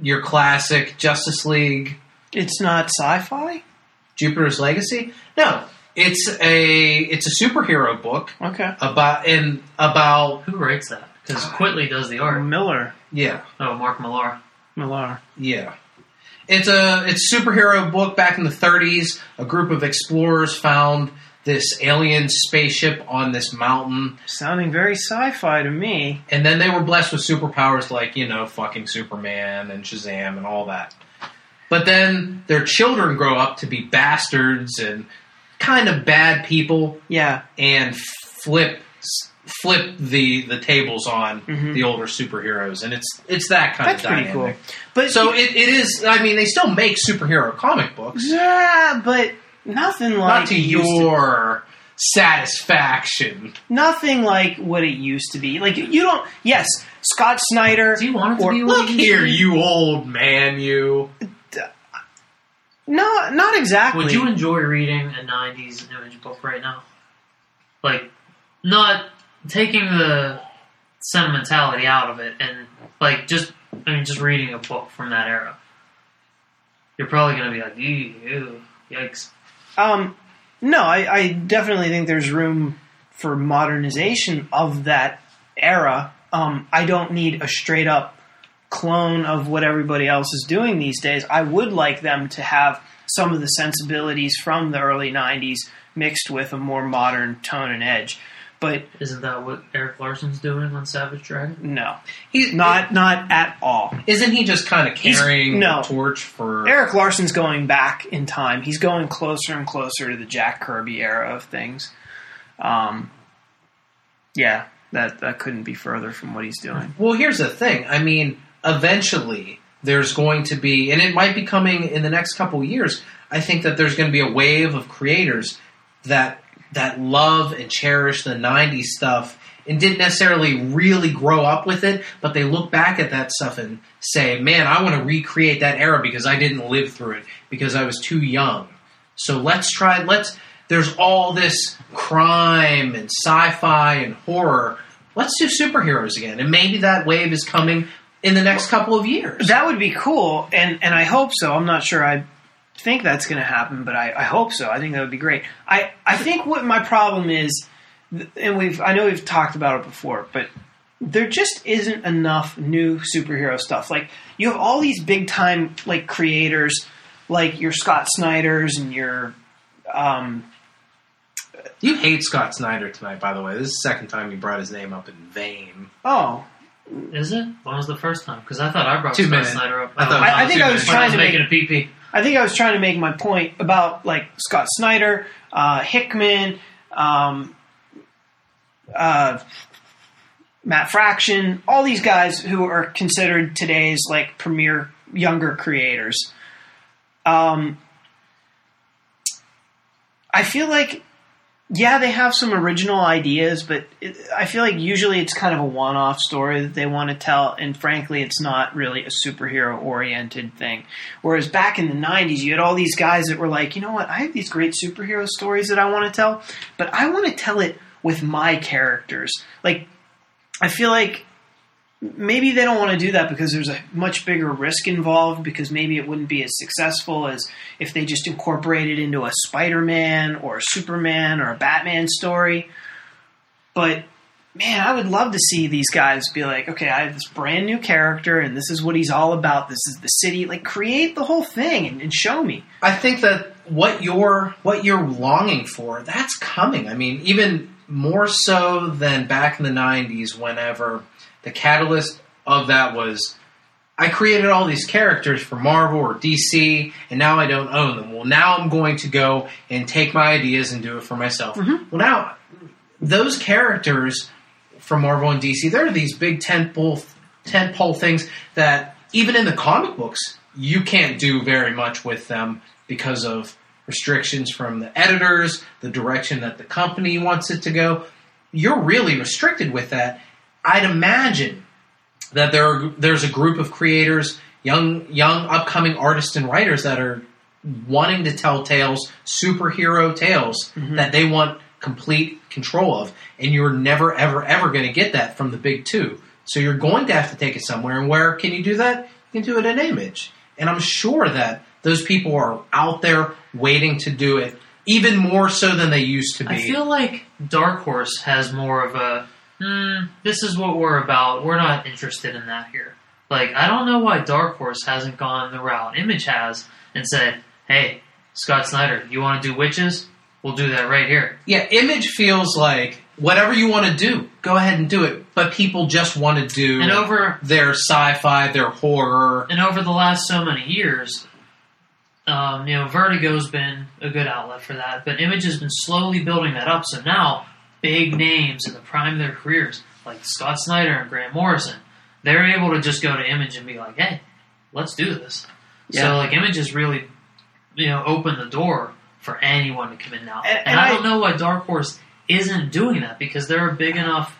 your classic Justice League. It's not sci-fi. Jupiter's Legacy? No, it's a it's a superhero book Okay. about and about Who writes that? Because Quitely does the art. Millar. yeah Oh, Mark Millar. Millar. yeah. It's a it's a superhero book back in the 30s. A group of explorers found this alien spaceship on this mountain, Sounding very sci-fi to me. and then they were blessed with superpowers like you know fucking Superman and Shazam and all that. But then their children grow up to be bastards and kind of bad people, Yeah. and flip flip the the tables on Mhm. the older superheroes, and it's it's that kind That's of pretty dynamic. cool. But So it, it is. I mean, they still make superhero comic books, yeah, but nothing like not to it used your satisfaction. nothing like what it used to be. Like you don't. Yes, Scott Snyder. Do you want it to be Look it here, you old man, you. No, not exactly. Would you enjoy reading a '90s Image book right now? Like, not taking the sentimentality out of it, and like just, I mean, just reading a book from that era. You're probably gonna be like, ew, yikes. Um, no, I, I definitely think there's room for modernization of that era. Um, I don't need a straight up clone of what everybody else is doing these days. I would like them to have some of the sensibilities from the early 90s mixed with a more modern tone and edge. But Isn't that what Erik Larsen's doing on Savage Dragon? no, He's not not at all. Isn't he just kind of carrying no. the torch for? Erik Larsen's going back in time. He's going closer and closer to the Jack Kirby era of things. Um, yeah, that that couldn't be further from what he's doing. Well, here's the thing. I mean, eventually there's going to be, and it might be coming in the next couple years. I think that there's going to be a wave of creators that that love and cherish the '90s stuff and didn't necessarily really grow up with it, but they look back at that stuff and say, "Man, I want to recreate that era because I didn't live through it because I was too young." So let's try. Let's. There's all this crime and sci-fi and horror. Let's do superheroes again, and maybe that wave is coming in the next couple of years. That would be cool, and and I hope so. I'm not sure I think that's going to happen, but I, I hope so. I think that would be great. I I think what my problem is, and we've I know we've talked about it before, but there just isn't enough new superhero stuff. Like you have all these big time like creators, like your Scott Snyder's and your um, you hate Scott Snyder tonight, by the way. This is the second time you brought his name up in vain. oh Is it? When was the first time? Because I thought I brought Two Scott minutes. Snyder up. I thought it was I- I think I was minutes. trying to make it a pee pee. I think I was trying to make my point about like Scott Snyder, uh, Hickman, um, uh, Matt Fraction, all these guys who are considered today's like premier younger creators. Um, I feel like, yeah, they have some original ideas, but it, I feel like usually it's kind of a one-off story that they want to tell, and frankly, it's not really a superhero-oriented thing. Whereas back in the '90s, you had all these guys that were like, you know what, I have these great superhero stories that I want to tell, but I want to tell it with my characters. Like, I feel like maybe they don't want to do that because there's a much bigger risk involved because maybe it wouldn't be as successful as if they just incorporated into a Spider-Man or a Superman or a Batman story. But man, I would love to see these guys be like, okay, I have this brand new character and this is what he's all about. This is the city. Like create the whole thing and, and show me. I think that what you're what you're longing for, that's coming. I mean, even more so than back in the '90s, whenever the catalyst of that was I created all these characters for Marvel or DC, and now I don't own them. Well, now I'm going to go and take my ideas and do it for myself. Mm-hmm. Well, now those characters from Marvel and DC, they're these big tentpole tentpole things that even in the comic books you can't do very much with them because of restrictions from the editors, the direction that the company wants it to go. You're really restricted with that. I'd imagine that there are, there's a group of creators, young young upcoming artists and writers that are wanting to tell tales, superhero tales mm-hmm. that they want complete control of, and you're never ever ever going to get that from the big two. So you're going to have to take it somewhere, and where can you do that? You can do it in Image, and I'm sure that those people are out there waiting to do it even more so than they used to be. I feel like Dark Horse has more of a, hmm, this is what we're about. We're not interested in that here. Like, I don't know why Dark Horse hasn't gone the route Image has and said, hey, Scott Snyder, you want to do witches? We'll do that right here. Yeah, Image feels like whatever you want to do, go ahead and do it. But people just want to do And over their sci-fi, their horror. and over the last so many years, um, you know, Vertigo's been a good outlet for that, but Image has been slowly building that up. So now, big names in the prime of their careers, like Scott Snyder and Grant Morrison, they're able to just go to Image and be like, "Hey, let's do this." Yeah. So, like, Image has really, you know, opened the door for anyone to come in now. And- And, and I I- don't know why Dark Horse isn't doing that because they're a big enough,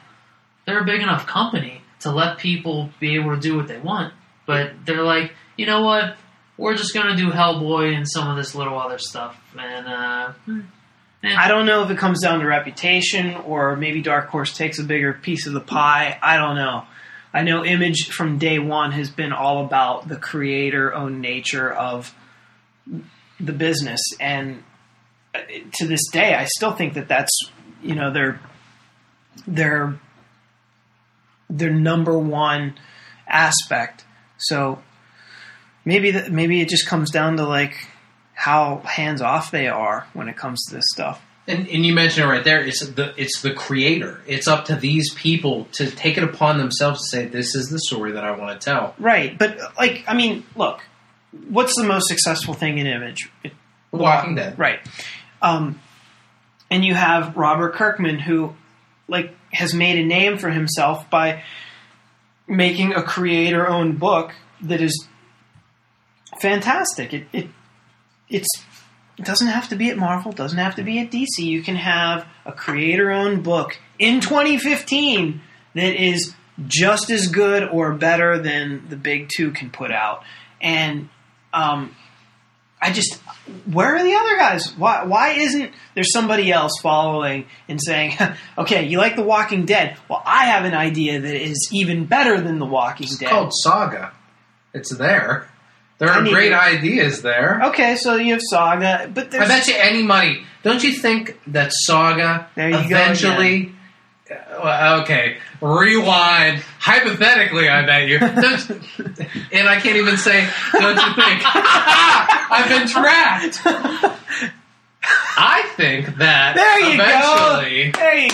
they're a big enough company to let people be able to do what they want. But they're like, you know what? We're just gonna do Hellboy and some of this little other stuff, and uh, hmm. I don't know if it comes down to reputation or maybe Dark Horse takes a bigger piece of the pie. I don't know. I know Image from day one has been all about the creator owned nature of the business, and to this day, I still think that that's you know their their their number one aspect. So maybe maybe it just comes down to like how hands off they are when it comes to this stuff. And, and you mentioned it right there. It's the it's the creator. It's up to these people to take it upon themselves to say, "This is the story that I want to tell." Right, but like I mean, look, what's the most successful thing in Image? It- The Walking Dead. Right. Um, and you have Robert Kirkman who like has made a name for himself by making a creator owned book that is fantastic. It it it's it doesn't have to be at Marvel, doesn't have to be at DC. You can have a creator owned book in 2015 that is just as good or better than the big two can put out. And um, I just, where are the other guys? Why, why isn't there somebody else following and saying, okay, you like The Walking Dead? Well, I have an idea that is even better than The Walking It's Dead. It's called Saga. It's there. There are great to- ideas there. Okay, so you have Saga, but I bet you any money. Don't you think that Saga eventually? Uh, well, okay, rewind. Hypothetically, I bet you. And I can't even say. Don't you think? I've been trapped. I think that There you eventually go. There you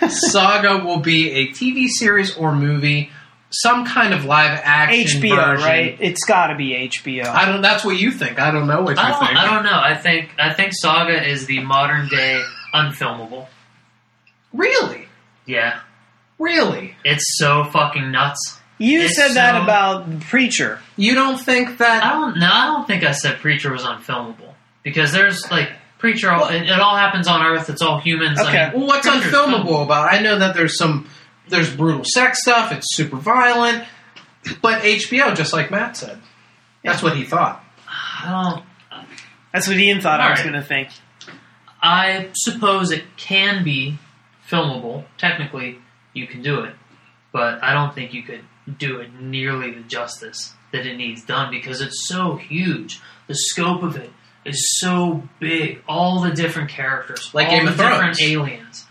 go. Saga will be a TV series or movie, some kind of live action HBO, version. right? It's got to be HBO. I don't. That's what you think. I don't know what you I don't, think. I don't know. I think I think Saga is the modern day unfilmable. Really, Yeah, really. it's so fucking nuts. you it's said that so- about Preacher. You don't think that? I don't. No, I don't think I said Preacher was unfilmable because there's like Preacher. All, it, it all happens on Earth. It's all humans. I Okay. mean, Well, what's Preacher's unfilmable about? I know that there's some there's brutal sex stuff. It's super violent, but HBO, just like Matt said, that's what he thought. I don't. That's what Ian thought I was Alright. going to think. I suppose it can be filmable. Technically, you can do it, but I don't think you could do it nearly the justice that it needs done because it's so huge. The scope of it is so big. All the different characters, Like all Game the of Thrones. different aliens.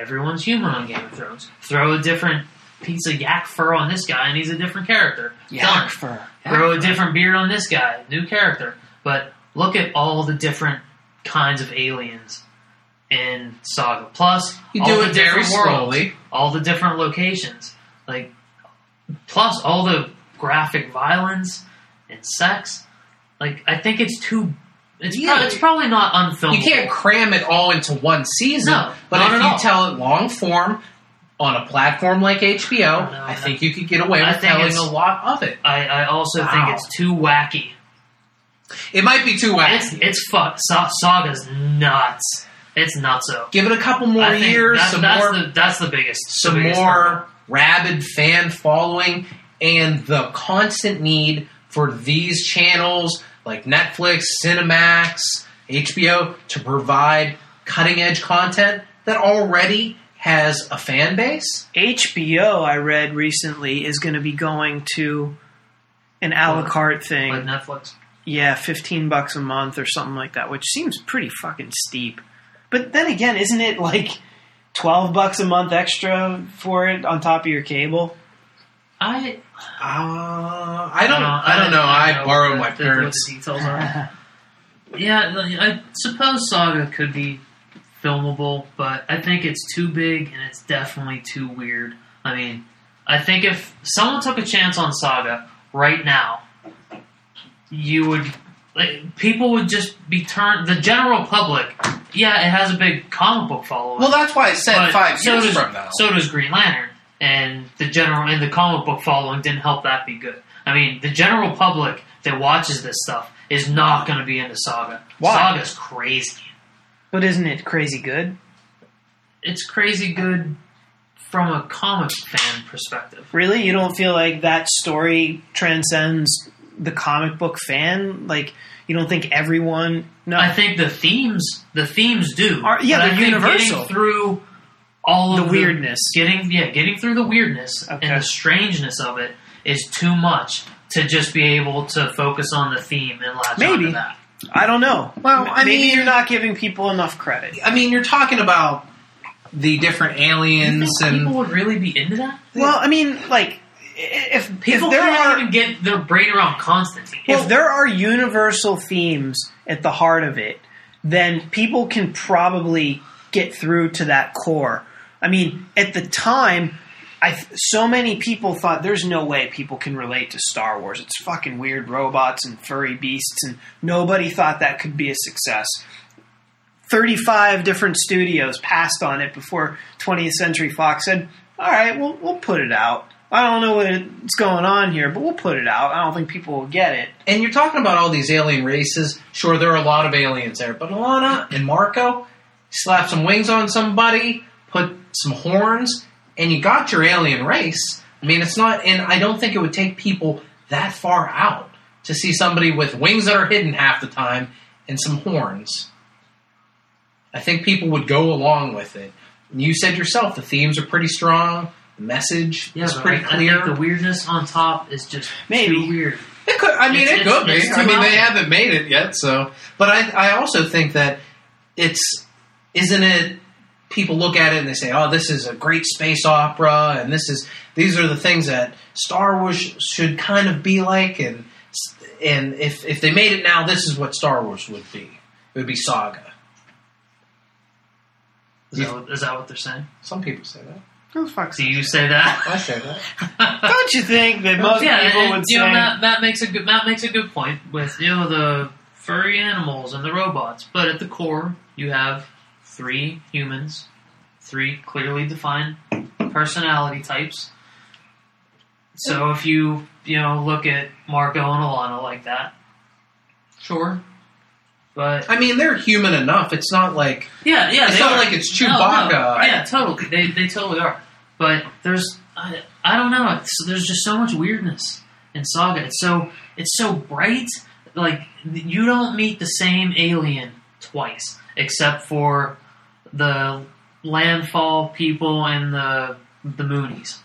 Everyone's human on Game of Thrones. Throw a different piece of yak fur on this guy, and he's a different character. Done. Yak fur. Throw a different beard on this guy, new character. But look at all the different kinds of aliens in Saga. Plus, You do it very worlds, all the different locations, like plus all the graphic violence and sex. Like I think it's too. It's Yeah. pro- it's probably not unfilmable. You can't cram it all into one season. No, but if you tell it long form on a platform like HBO, No, I no. think you could get away I with telling a lot of it. I, I also Wow. think it's too wacky. It might be too wacky. it's fuck. Sa- Saga's nuts. It's nuts. nutso. Give it a couple more years, that's, some that's more, the that's the biggest. the some biggest more hurdle. rabid fan following, and the constant need for these channels like Netflix, Cinemax, HBO to provide cutting edge content that already has a fan base. HBO, I read recently, is going to be going to an a la carte thing. like Netflix. yeah, 15 bucks a month or something like that, which seems pretty fucking steep. But then again, isn't it like 12 bucks a month extra for it on top of your cable? I Uh, I don't. I don't know. I, borrow what my the- parents. the details are. yeah, I suppose Saga could be filmable, but I think it's too big and it's definitely too weird. I mean, I think if someone took a chance on Saga right now, you would like people would just be turned. The general public, yeah, it has a big comic book following. Well, that's why I said five so years does, from now. So does Green Lantern, and the general and the comic book following didn't help that be good. I mean, the general public that watches this stuff is not going to be into Saga. Why? Saga's crazy. But isn't it crazy good? It's crazy good from a comic fan perspective. Really? You don't feel like that story transcends the comic book fan? Like, you don't think everyone. No. I think the themes, the themes do. Are- yeah, But they're universal. Through all The of weirdness. getting yeah, getting through the weirdness Okay. and the strangeness of it is too much to just be able to focus on the theme and latch Maybe. onto that. I don't know. Well, I Maybe mean- you're not giving people enough credit. I mean, you're talking about the different You aliens think people would really be into that? Well, I mean, like, if, People if there can't are. even get their brain around Constantine. if there are universal themes at the heart of it, then people can probably get through to that core. I mean, at the time, I so many people thought there's no way people can relate to Star Wars. It's fucking weird robots and furry beasts, and nobody thought that could be a success. 35 different studios passed on it before 20th Century Fox said, "All right, we'll we'll put it out." I don't know what's going on here, but we'll put it out. I don't think people will get it. and you're talking about all these alien races. Sure, there are a lot of aliens there, but Alana and Marco slap some wings on somebody, put some horns, and you got your alien race. I mean, it's not, and I don't think it would take people that far out to see somebody with wings that are hidden half the time and some horns. I think people would go along with it. And you said yourself the themes are pretty strong. The message yeah, is pretty I, clear. I the weirdness on top is just Maybe. too weird. It could. I mean, It's- it it's- could be. it's I mean, they haven't made it yet, so. But I, I also think that it's, isn't it? People look at it and they say, "Oh, this is a great space opera," and this is these are the things that Star Wars should kind of be like, and and if if they made it now, this is what Star Wars would be. It would be saga. Is, that, what, is that what they're saying? Some people say that. Who the fuck's Do you say that? I say that. Don't you think that most yeah, people and, would you know, say? Matt, Matt makes a good Matt makes a good point with you know the furry animals and the robots, but at the core you have three humans, three clearly defined personality types. So if you you know look at Marco and Alana like that, sure, but I mean, they're human enough. It's not like yeah, yeah, It's they not are. like it's No, no. Chewbacca. Yeah, totally. They they totally are. But there's I, I don't know. It's, there's just so much weirdness in Saga. It's so it's so bright. Like you don't meet the same alien twice, except for the landfall people and the the Moonies.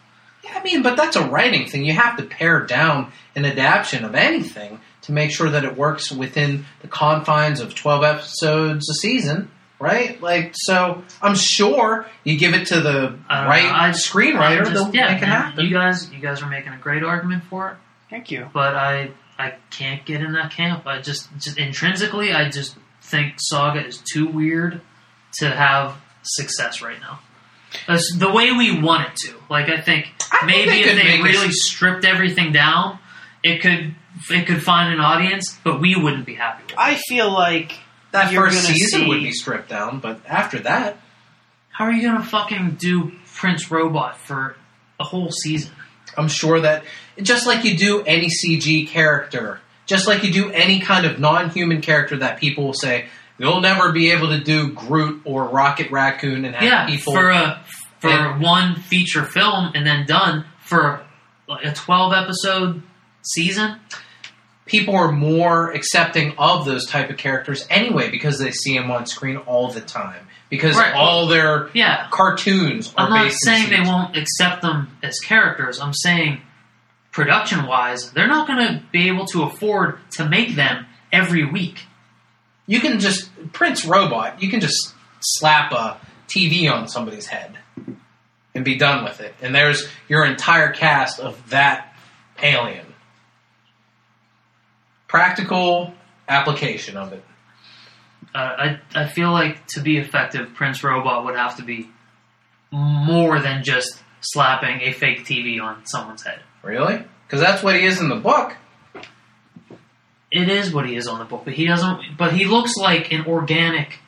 Yeah, I mean, but that's a writing thing. You have to pare down an adaptation of anything to make sure that it works within the confines of 12 episodes a season, right? Like, so I'm sure you give it to the I don't right I- screenwriter, I'm just- they'll yeah, make it happen. You guys, you guys are making a great argument for it. Thank you. but I I can't get in that camp. I just just intrinsically I just think Saga is too weird to have success right now. That's the way we want it to. Like I think I think maybe they if they make a really s- stripped everything down, it could it could find an audience, but we wouldn't be happy with it. I feel like that you're first season see- would be stripped down, but after that, How are you gonna fucking do Prince Robot for a whole season? I'm sure that just like you do any CG character Just like you do any kind of non-human character that people will say you'll never be able to do Groot or Rocket Raccoon and have yeah, people for a for And- one feature film and then done for a twelve episode season. people are more accepting of those type of characters anyway because they see them on screen all the time because Right. all their Yeah, cartoons are I'm not saying they won't accept them as characters. I'm saying production wise, they're not going to be able to afford to make them every week. You can just Prince Robot. You can just slap a TV on somebody's head and be done with it. And there's your entire cast of that alien. Practical application of it. Uh, I I feel like to be effective, Prince Robot would have to be more than just slapping a fake TV on someone's head. Really? Because that's what he is in the book. It is what he is on the book, but he doesn't. But he looks like an organic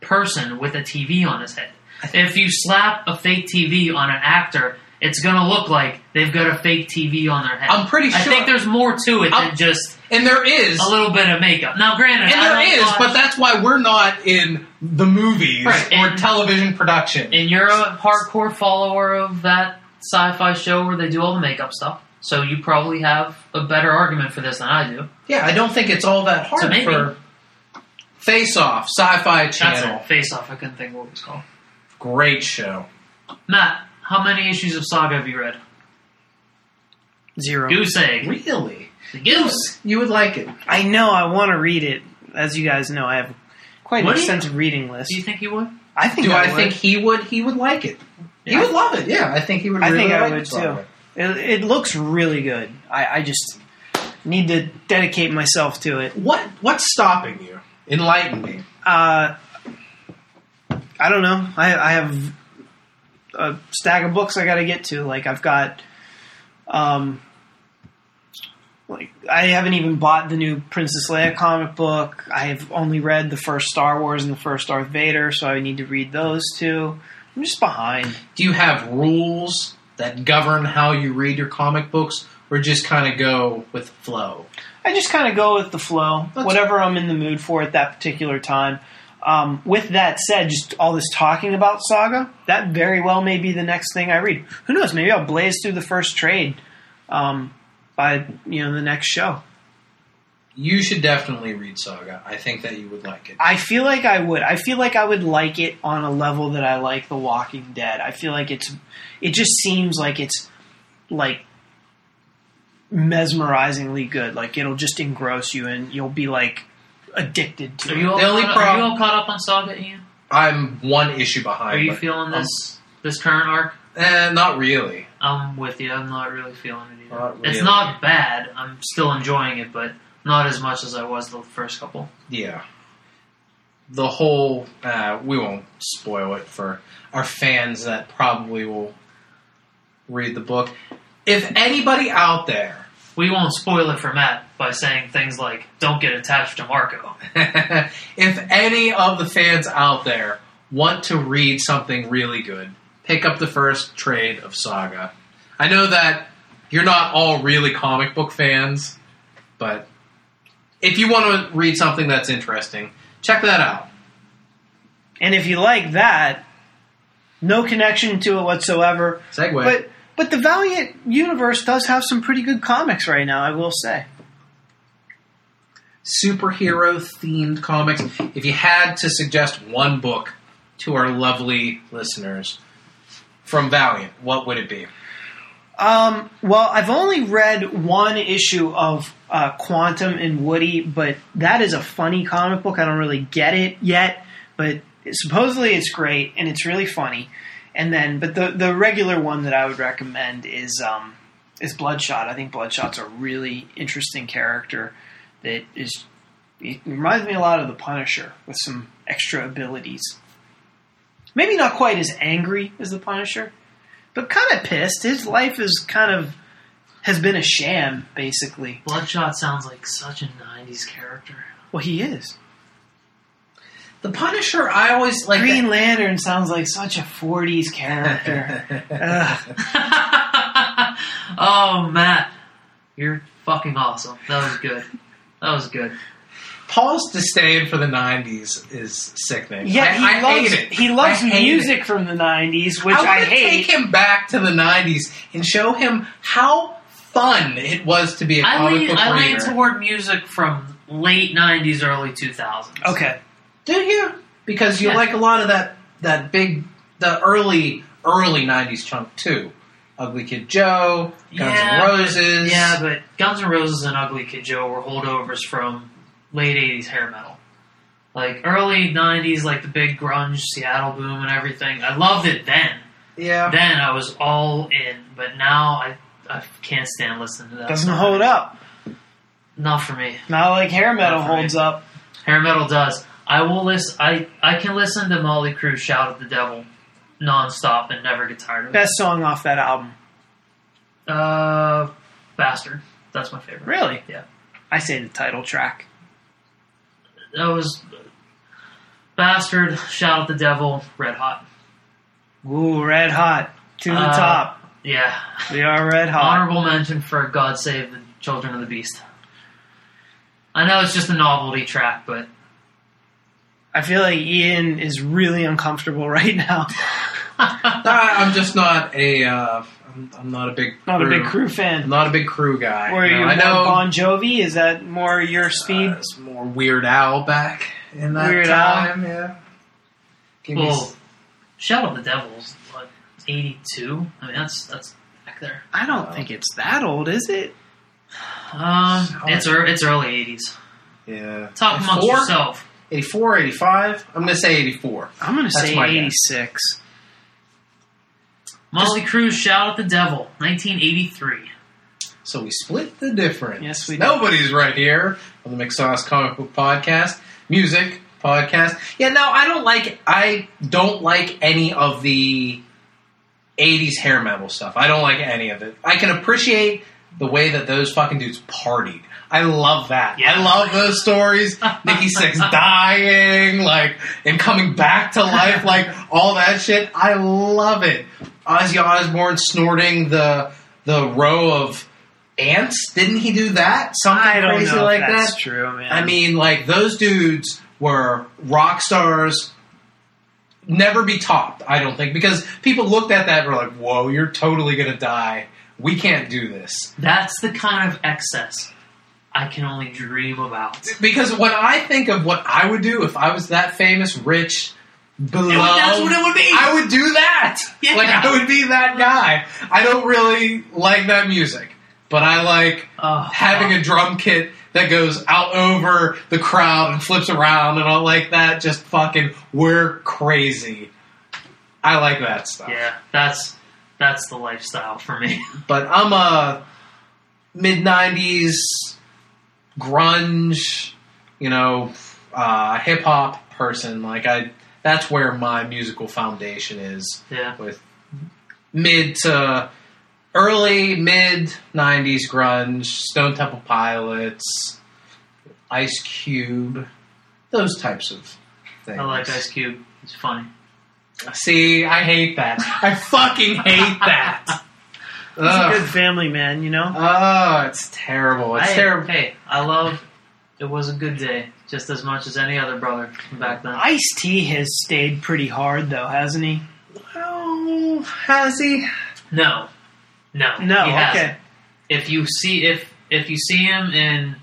person with a TV on his head. If you slap a fake TV on an actor, it's gonna look like they've got a fake TV on their head. I'm pretty sure. I think there's more to it I'm- than just And there is. a little bit of makeup. Now, granted, And I there is, watch- but that's why we're not in the movies Right, or and- television production. and you're a hardcore follower of that sci-fi show where they do all the makeup stuff. So you probably have a better argument for this than I do. yeah, I don't think it's all that hard So maybe- for Face Off, Sci-Fi That's Channel. it. Face Off. I couldn't think of what it was called. Great show. Matt, how many issues of Saga have you read? Zero. Goose egg. Really? The goose. You would like it. I know. I want to read it. As you guys know, I have quite an What do you- extensive reading list. Do you think you would? I think. Do I, would. think he would? He would like it. He would love it. Yeah, I think he would. I think I like would it, too. It, it looks really good. I, I just need to dedicate myself to it. What What's stopping you? Enlighten me. Uh, I don't know. I, I have a stack of books I got to get to. Like I've got, um, like I haven't even bought the new Princess Leia comic book. I have only read the first Star Wars and the first Darth Vader, so I need to read those two. I'm just behind. Do you have rules that govern how you read your comic books, or just kind of go with flow? I just kind of go with the flow, That's- whatever I'm in the mood for at that particular time. Um, with that said, just all this talking about Saga, that very well may be the next thing I read. Who knows? Maybe I'll blaze through the first trade um, by you know the next show. You should definitely read Saga. I think that you would like it. I feel like I would. I feel like I would like it on a level that I like The Walking Dead. I feel like it's. It just seems like it's like mesmerizingly good. Like it'll just engross you, and you'll be like addicted to Are it. you all, The only caught, are you all caught up on Saga, Ian? I'm one issue behind. Are you feeling this this current arc? Eh, not really. I'm with you. I'm not really feeling it either. Not It's not bad. I'm still enjoying it, but not as much as I was the first couple. Yeah. The whole, uh, we won't spoil it for our fans that probably will read the book. If anybody out there, We won't spoil it for Matt by saying things like "Don't get attached to Marco." if any of the fans out there want to read something really good, pick up the first trade of Saga. I know that you're not all really comic book fans, but if you want to read something that's interesting, check that out. And if you like that, no connection to it whatsoever. Segue. But but the Valiant universe does have some pretty good comics right now. I will say. superhero themed comics. If you had to suggest one book to our lovely listeners from Valiant, what would it be? Um, well, I've only read one issue of uh, Quantum and Woody, but that is a funny comic book. I don't really get it yet, but supposedly it's great and it's really funny. And then, but the the regular one that I would recommend is um, is Bloodshot. I think Bloodshot's a really interesting character that is. It reminds me a lot of the Punisher with some extra abilities. Maybe not quite as angry as the Punisher, but kind of pissed. His life is kind of has been a sham, basically. Bloodshot sounds like such a '90s character. Well, he is. The Punisher, I always like. Green Lantern sounds like such a '40s character. Oh, Matt, you're fucking awesome. That was good. That was good. Paul's disdain for the '90s is sickening. Yeah, I, he I loves hate it. he loves music it. from the '90s, which I I, want to hate. take him back to the '90s and show him how fun it was to be a comic lean, book I lean reader. toward music from late '90s, early 2000s. Okay, Do you? Because you Yeah. like a lot of that that big the early early '90s chunk too. Ugly Kid Joe, Guns Yeah, N' but- Roses. Yeah, but Guns N' Roses and Ugly Kid Joe were holdovers from late '80s hair metal. Like early '90s, like the big grunge Seattle boom and everything. I loved it then. yeah. Then I was all in, but now I I can't stand listening to that. doesn't stuff. hold up. Not for me. Not like hair metal for me. holds up. Hair metal does. I will listen. I I can listen to Mötley Crüe shout at the devil nonstop and never get tired of it. Best song off that album. Uh, bastard. That's my favorite. Really? Yeah. I say the title track. That was bastard. Shout out the devil. Red hot. Ooh, red hot to the Uh, top. Yeah. We are red hot. Honorable mention for God Save the Children of the Beast. I know it's just a novelty track, but I feel like Ian is really uncomfortable right now. I- I'm just not a. Uh, I'm, I'm not a big. Not a big crew I'm fan. not a big crew guy. Or You know, you I know Bon Jovi? Is that more your speed? uh, it's more Weird Al back in that Weird Al. time. Yeah. Give me well, s- Shout at the Devil's what eighty two. I mean that's that's back there. I don't think it's that old, is it? Um, Shout it's at- it's early eighties. yeah. Talk amongst 84? yourself. 84, 85? I'm going to say 84. I'm going to say my guess. 86. Mötley Crüe, Shout at the Devil, nineteen eighty three. So we split the difference. Yes, we did. Nobody's right here on the McSauce Comic Book Podcast, music podcast. Yeah, no, I don't like. I don't like any of the '80s hair metal stuff. I don't like any of it. I can appreciate the way that those fucking dudes partied. I love that. Yeah. I love those stories. Nikki Sixx dying, like, and coming back to life, like all that shit. I love it. Ozzy Osbourne snorting the the row of ants. Didn't he do that? Something I don't crazy know like if that's that. true, man. I mean, like those dudes were rock stars. Never be topped, I don't think, because people looked at that and were like, "Whoa, you're totally gonna die. We can't do this." That's the kind of excess I can only dream about. Because when I think of what I would do if I was that famous, rich, beloved, that's what it would be. I would do that. Yeah. Like I would be that guy. I don't really like that music, but I like Oh, having a drum kit that goes out over the crowd and flips around and all like that. Just fucking, we're crazy. I like that stuff. yeah, that's that's the lifestyle for me. But I'm a mid '90s grunge, you know, uh, hip hop person. Like I, that's where my musical foundation is. yeah, With mid to early mid '90s grunge, Stone Temple Pilots, Ice Cube, those types of things. I like Ice Cube. It's funny. See, I hate that. I fucking hate that. He's a good family man, you know? Oh, it's terrible. It's I, terrible. Hey, I love. It was a good day, just as much as any other brother back then. Ice T has stayed pretty hard, though, hasn't he? Oh, has he? No, no, No, he hasn't. okay. If you see if if you see him in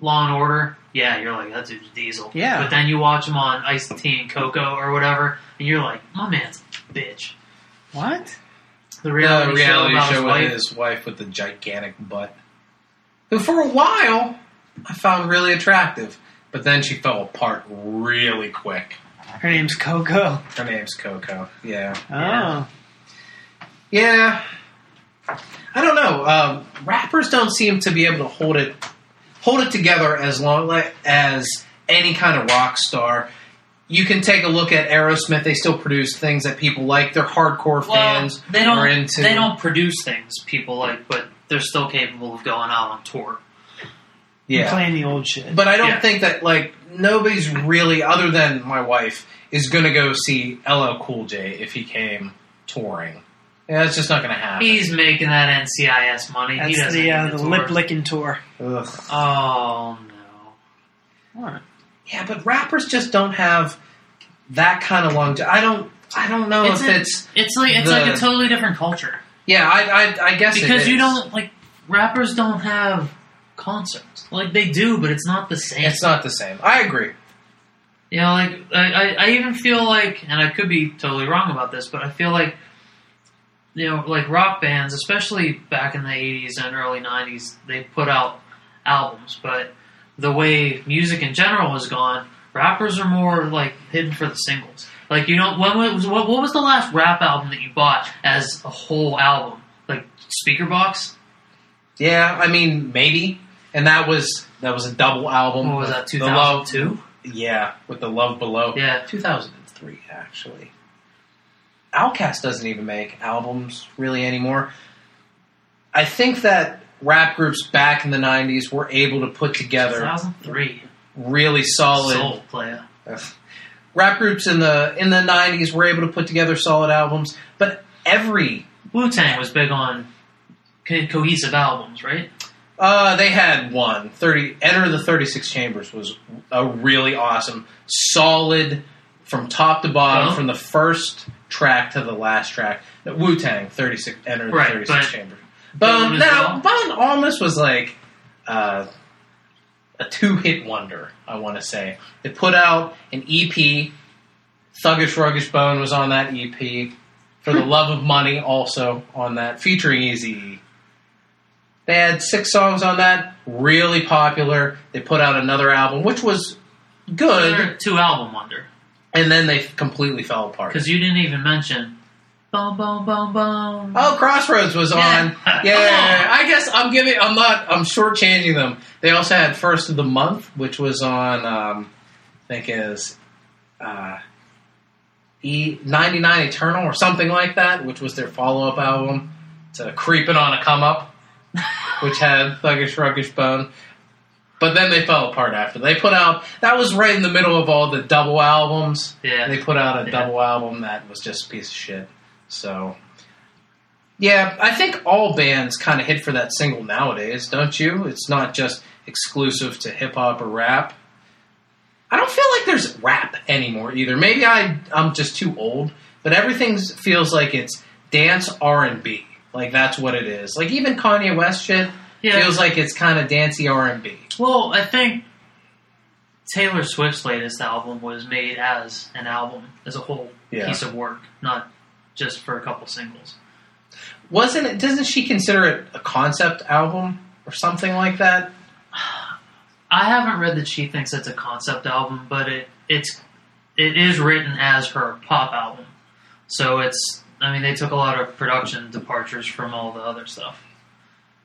Law and Order, yeah, you're like that dude's Diesel. Yeah. But then you watch him on Ice T and Coco or whatever, and you're like, my man's a bitch. What? The reality, the reality show show, his with wife. his wife with the gigantic butt, who for a while I found really attractive, but then she fell apart really quick. Her name's Coco. Her name's Coco. Yeah, Oh. Yeah. yeah. I don't know. Um, rappers don't seem to be able to hold it hold it together as long as any kind of rock star. You can take a look at Aerosmith; they still produce things that people like. They're hardcore Well, fans. they don't. are into. They don't produce things people like, but they're still capable of going out on tour. Yeah, Playing the old shit. But I don't Yeah. think that like nobody's really, other than my wife, is going to go see LL Cool J if he came touring. Yeah, that's just not going to happen. He's making that NCIS money. he That's doesn't the, uh, need the to tour. lip licking tour. Ugh. Oh no! All right. Yeah, but rappers just don't have that kind of long. I don't. I don't know It's if a- it's. It's like it's The- like a totally different culture Yeah, I. I, I guess it because you is. don't like rappers don't have concerts. Like they do, but it's not the same. It's not the same. I agree. You know, like I, I, I even feel like, and I could be totally wrong about this, but I feel like, you know, like rock bands, especially back in the '80s and early '90s, they put out albums. But the way music in general has gone, rappers are more like hidden for the singles. Like you know, when was what, what was the last rap album that you bought as a whole album? Like Speakerboxxx? Yeah, I mean maybe, and that was that was a double album. What was that? The Love- 2002? Yeah, with the Love Below. Yeah. 2003 actually. Outkast doesn't even make albums really anymore. I think that rap groups back in the 90s were able to put together 2003. really solid Soul player. rap groups in the in the 90s were able to put together solid albums, but every Wu Tang was big on cohesive albums, right? Uh, they had one. 30 Enter the 36 Chambers was a really awesome, solid from top to bottom, Uh-huh. from the first track to the last track. Wu Tang, 36, Enter the Right, 36 but Chambers. Bone now, well? Bone almost was like uh, a two hit wonder, I want to say. They put out an EP. Thuggish Ruggish Bone was on that EP. For the Love of Money, also on that, featuring Eazy. They had six songs on that, really popular. They put out another album, which was good, two album wonder. and then they completely fell apart. Because you didn't even mention boom, boom, boom, boom. Oh, Crossroads was Yeah. on. Yeah, I guess I'm giving. I'm not. I'm shortchanging them. They also had First of the Month, which was on. Um, I think is uh, E ninety nine Eternal or something like that, which was their follow up album to Creeping on a Come Up, which had Thuggish Ruggish Bone. But then they fell apart after. They put out that was right in the middle of all the double albums. Yeah. They put out a Yeah. double album that was just a piece of shit. So, yeah, I think all bands kind of hit for that single nowadays, don't you? It's not just exclusive to hip hop or rap. I don't feel like there's rap anymore either. Maybe I I'm just too old, but everything feels like it's dance R and B. Like that's what it is. Like even Kanye West shit Yeah. feels like it's kind of dancey R and B. Well, I think Taylor Swift's latest album was made as an album, as a whole Yeah. piece of work, not just for a couple singles. Wasn't it? Doesn't she consider it a concept album or something like that? I haven't read that she thinks it's a concept album, but it it's it is written as her pop album. So it's I mean they took a lot of production departures from all the other stuff.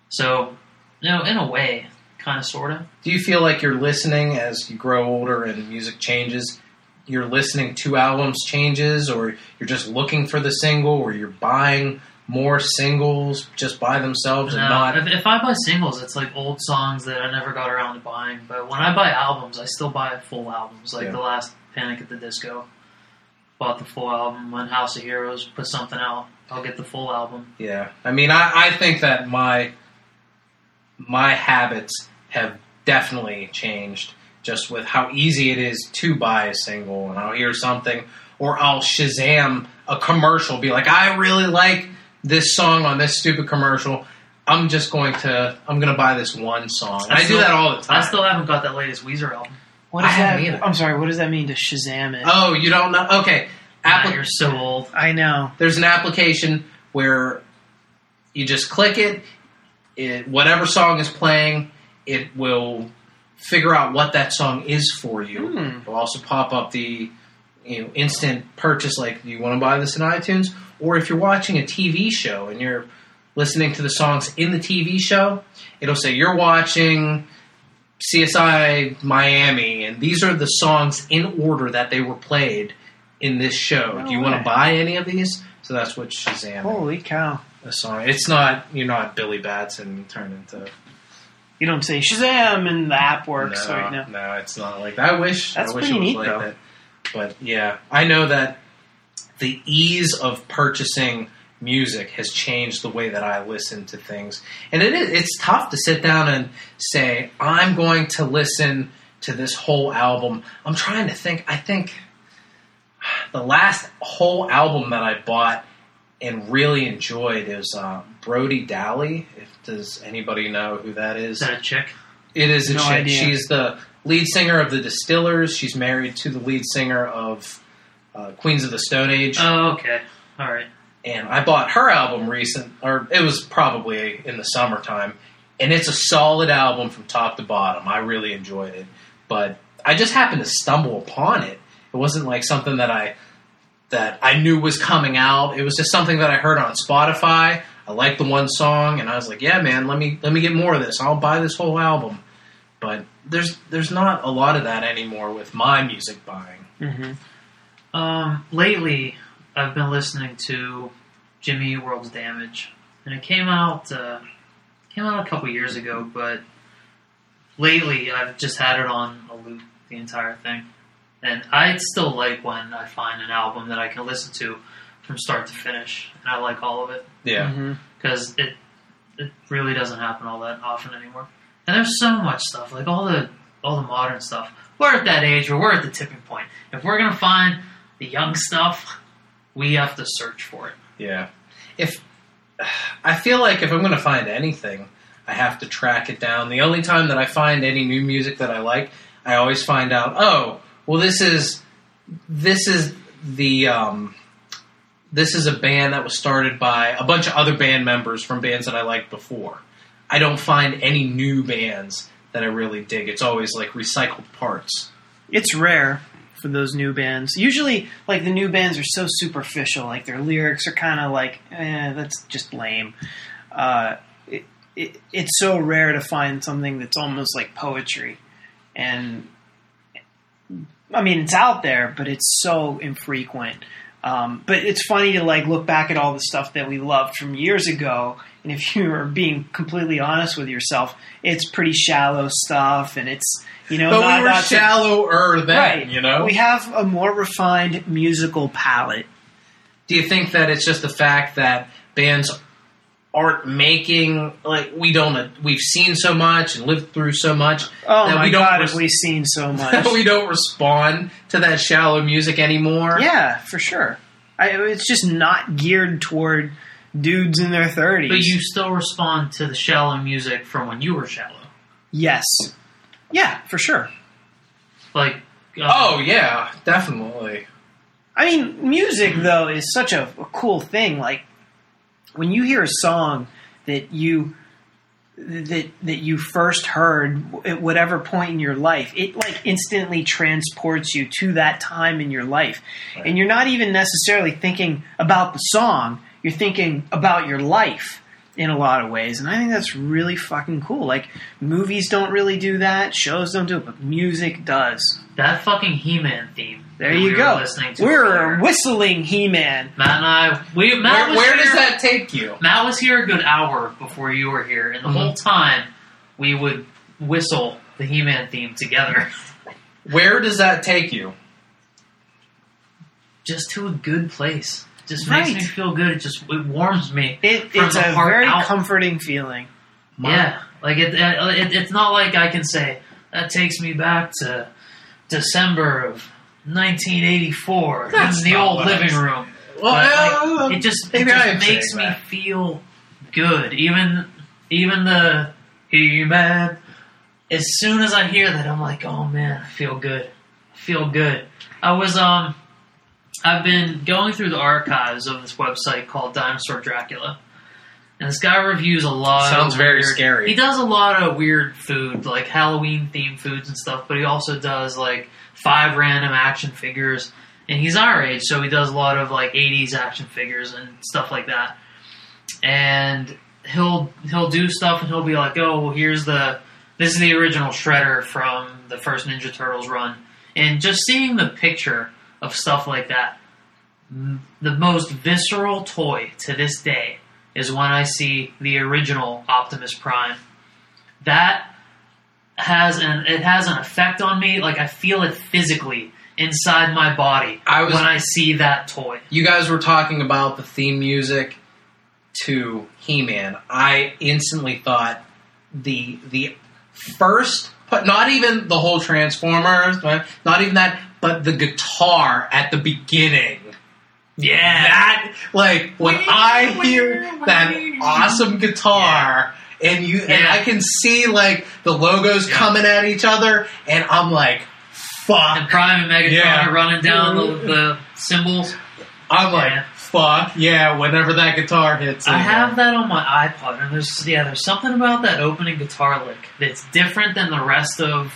So, you know, in a way, kind of sort of. Do you feel like you're listening as you grow older and music changes? You're listening to albums changes, or you're just looking for the single, or you're buying more singles just by themselves and not. if, if I buy singles, it's like old songs that I never got around to buying. But when I buy albums, I still buy full albums. Like Yeah. the last Panic at the Disco, bought the full album. When House of Heroes put something out, I'll get the full album. Yeah, I mean, I, I think that my my habits have definitely changed just with how easy it is to buy a single, and I'll hear something, or I'll Shazam a commercial, be like, I really like this song on this stupid commercial. I'm just going to I'm going to buy this one song. I, still- do that all the time. I still haven't got that latest Weezer album. What I does that? haven't either. I'm sorry. What does that mean to Shazam it? oh, you don't know? Okay, Ah, you're so old. I know. there's an application where you just click it, it whatever song is playing, it will figure out what that song is for you. Hmm. It'll also pop up the you know instant purchase like do you want to buy this in iTunes or if you're watching a TV show and you're listening to the songs in the TV show, it'll say you're watching CSI Miami and these are the songs in order that they were played in this show. No do you want to buy any of these? So that's what Shazam Holy cow! a song. It's not you're not Billy Batson turned into You don't say Shazam and the app works no, right now. no, it's not like that. I wish That's I wish pretty it was neat, like though. that. But yeah, I know that the ease of purchasing music has changed the way that I listen to things. And it is it's tough to sit down and say, I'm going to listen to this whole album. I'm trying to think. I think the last whole album that I bought and really enjoyed is uh, Brody Dalle. If does anybody know who that is? Is that a chick? It is a No chick. idea. She's the lead singer of the Distillers. She's married to the lead singer of uh, Queens of the Stone Age. Oh, okay. All right. And I bought her album recent, or it was probably in the summertime, and it's a solid album from top to bottom. I really enjoyed it, but I just happened to stumble upon it. It wasn't like something that I that I knew was coming out. It was just something that I heard on Spotify. I liked the one song, and I was like, "Yeah, man, let me let me get more of this. I'll buy this whole album." But there's there's not a lot of that anymore with my music buying. Mm-hmm. Um, lately, I've been listening to Jimmy World's Damage, and it came out uh, came out a couple years ago. But lately, I've just had it on a loop the entire thing, and I still like when I find an album that I can listen to from start to finish, and I like all of it Yeah, Mm-hmm. because it it really doesn't happen all that often anymore. And there's so much stuff, like all the all the modern stuff. We're at that age where we're at the tipping point. If we're gonna find the young stuff, we have to search for it. Yeah. If I feel like if I'm going to find anything, I have to track it down. The only time that I find any new music that I like, I always find out, oh, well this is this is the um this is a band that was started by a bunch of other band members from bands that I liked before. I don't find any new bands that I really dig. It's always like recycled parts. It's rare for those new bands. Usually, like the new bands are so superficial. Like their lyrics are kind of like, eh, that's just lame. Uh, it, it, it's so rare to find something that's almost like poetry, and I mean it's out there, but it's so infrequent. Um, but it's funny to like look back at all the stuff that we loved from years ago, and if you are being completely honest with yourself, it's pretty shallow stuff, and it's you know But not, we were not to- shallower then, right. you know? we have a more refined musical palette. do you think that it's just the fact that bands aren't making like we don't we've seen so much and lived through so much Oh that my we don't god, res- have we seen so much? we don't respond to that shallow music anymore yeah, for sure. I, it's just not geared toward dudes in their thirties. But you still respond to the shallow music from when you were shallow. yes, yeah, for sure. Like, uh, oh yeah definitely I mean, music though is such a, a cool thing. Like when you hear a song that you that that you first heard at whatever point in your life, it like instantly transports you to that time in your life, Right. and you're not even necessarily thinking about the song. You're thinking about your life in a lot of ways, and I think that's really fucking cool. Like movies don't really do that, shows don't do it, but music does. that fucking He-Man theme. There you we were go. Listening to We're earlier. whistling He-Man. Matt and I. We Matt where, was where here, does that take you Matt was here a good hour before you were here, and the Mhm. whole time we would whistle the He-Man theme together, where does that take you just to a good place. Just makes Right. me feel good. It just it warms me. It, it's a very out. comforting feeling. Yeah, like it, it, It's not like I can say that takes me back to December of 1984 That's in the old living room. well, uh, It just, it maybe I am just makes me that. feel good. Even even the He Man. As soon as I hear that, I'm like, oh man, I feel good. I feel good. I was um, I've been going through the archives of this website called Dinosaur Dracula, and this guy reviews a lot. Sounds very weird- scary. He does a lot of weird food, like Halloween themed foods and stuff. But he also does like five random action figures, and he's our age, so he does a lot of like '80s action figures and stuff like that. And he'll he'll do stuff, and he'll be like, "Oh, well, here's the this is the original Shredder from the first Ninja Turtles run," and just seeing the picture of stuff like that, the most visceral toy to this day is when I see the original Optimus Prime. That has an it has an effect on me. Like I feel it physically inside my body I was- when I see that toy. you guys were talking about the theme music to He-Man. I instantly thought the the first but not even the whole Transformers, not even that, but the guitar at the beginning. Yeah. That like when I hear that awesome guitar and you and I can see like the logos Yeah. coming at each other and I'm like fuck And Prime and Megatron Yeah. are running down the, mm-hmm. the symbols. I'm like fuck yeah whenever that guitar hits I have that on my iPod, and there's yeah, there's something about that opening guitar lick that's different than the rest of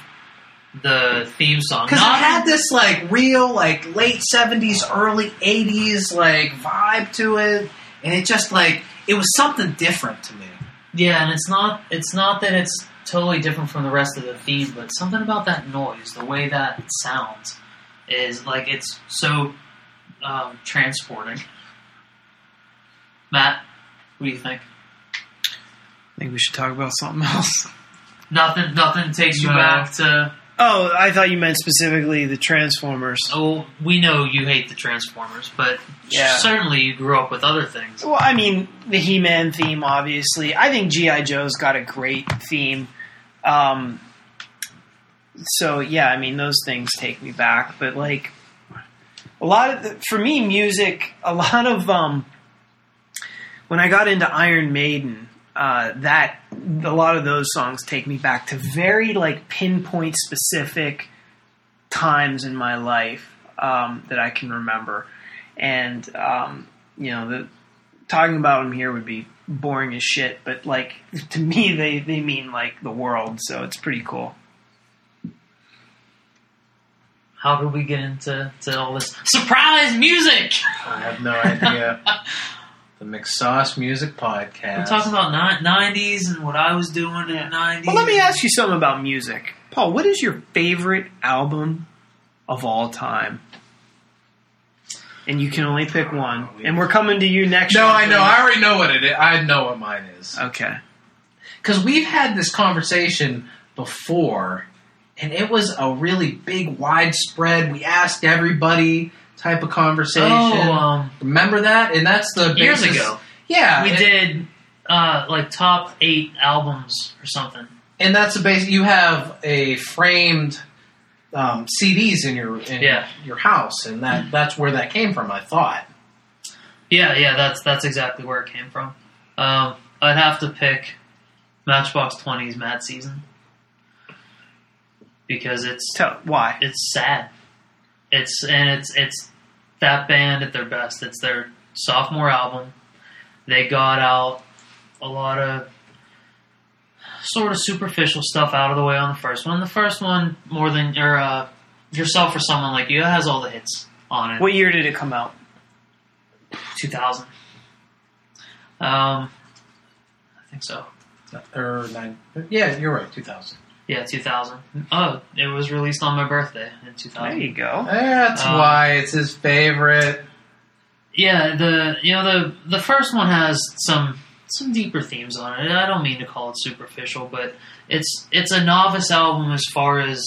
the theme song. Because it had this like real like late seventies, early eighties like vibe to it, and it just like it was something different to me. yeah, and it's not it's not that it's totally different from the rest of the theme, but something about that noise, the way that it sounds, is like it's so um, transporting. Matt, what do you think? I think we should talk about something else. Nothing, nothing takes you No. back to. Oh, I thought you meant specifically the Transformers. Oh, we know you hate the Transformers, but Yeah. certainly you grew up with other things. Well, I mean, the He-Man theme, obviously. I think GI Joe's got a great theme. Um, so yeah, I mean, those things take me back. But like, a lot of the, for me, music. A lot of um, when I got into Iron Maiden, uh, that a lot of those songs take me back to very like pinpoint specific times in my life um, that I can remember, and um, you know the talking about them here would be boring as shit, but like to me, they they mean like the world, so it's pretty cool. How did we get into to all this surprise music? I have no idea. the McSauce Music Podcast. We're talking about nineties and what I was doing in the nineties. Well, let me ask you something about music, Paul. What is your favorite album of all time? And you can only pick one. And we're coming to you next. No. I know. I already know what it is. I know what mine is. Okay. because we've had this conversation before, and it was a really big, widespread. We asked everybody type of conversation. Oh, um, Remember that? And that's the years basis- ago Yeah, we and, did uh, like top eight albums or something. and that's the base. You have a framed um, CDs in your in Yeah. your house, and that that's where that came from. I thought. Yeah, yeah, that's that's exactly where it came from. Um, I'd have to pick Matchbox 20's Mad Season because it's Tell why. it's sad. It's and it's it's that band at their best. It's their sophomore album. They got out a lot of sort of superficial stuff out of the way on the first one. The first one, more than or uh, yourself or someone like you, has all the hits on it. What year did it come out? 2000. Um, I think so. Or nine? Yeah, you're right. Two thousand. Yeah, 2000. Oh, it was released on my birthday in 2000. There you go. That's Um, why it's his favorite. Yeah, the you know the the first one has some some deeper themes on it. I don't mean to call it superficial, but it's it's a novice album as far as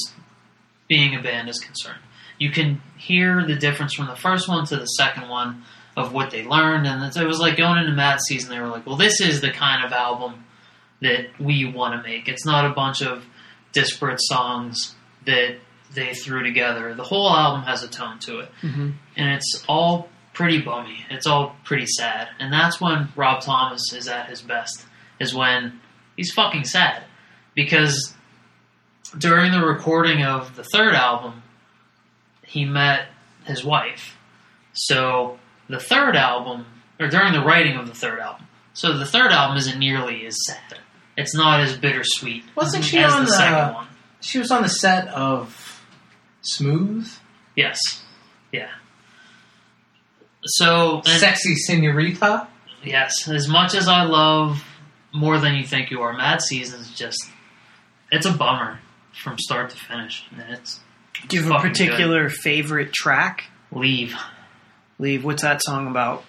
being a band is concerned. You can hear the difference from the first one to the second one of what they learned, and it was like going into Mad Season. They were like, "Well, this is the kind of album that we want to make. It's not a bunch of disparate songs that they threw together. The whole album has a tone to it." hmm and it's all pretty bummy. It's all pretty sad, and that's when Rob Thomas is at his best. Is when he's fucking sad because during the recording of the third album, he met his wife. So the third album, or during the writing of the third album, so the third album isn't nearly as sad. It's not as bittersweet Wasn't she the, on the- second one. She was on the set of Smooth, Yes, yeah. So and- Sexy Senorita. Yes, as much as I love More Than You Think You Are, Mad Season's just it's a bummer from start to finish. And it's Do you have a Fucking particular favorite track? leave. Leave. What's that song about?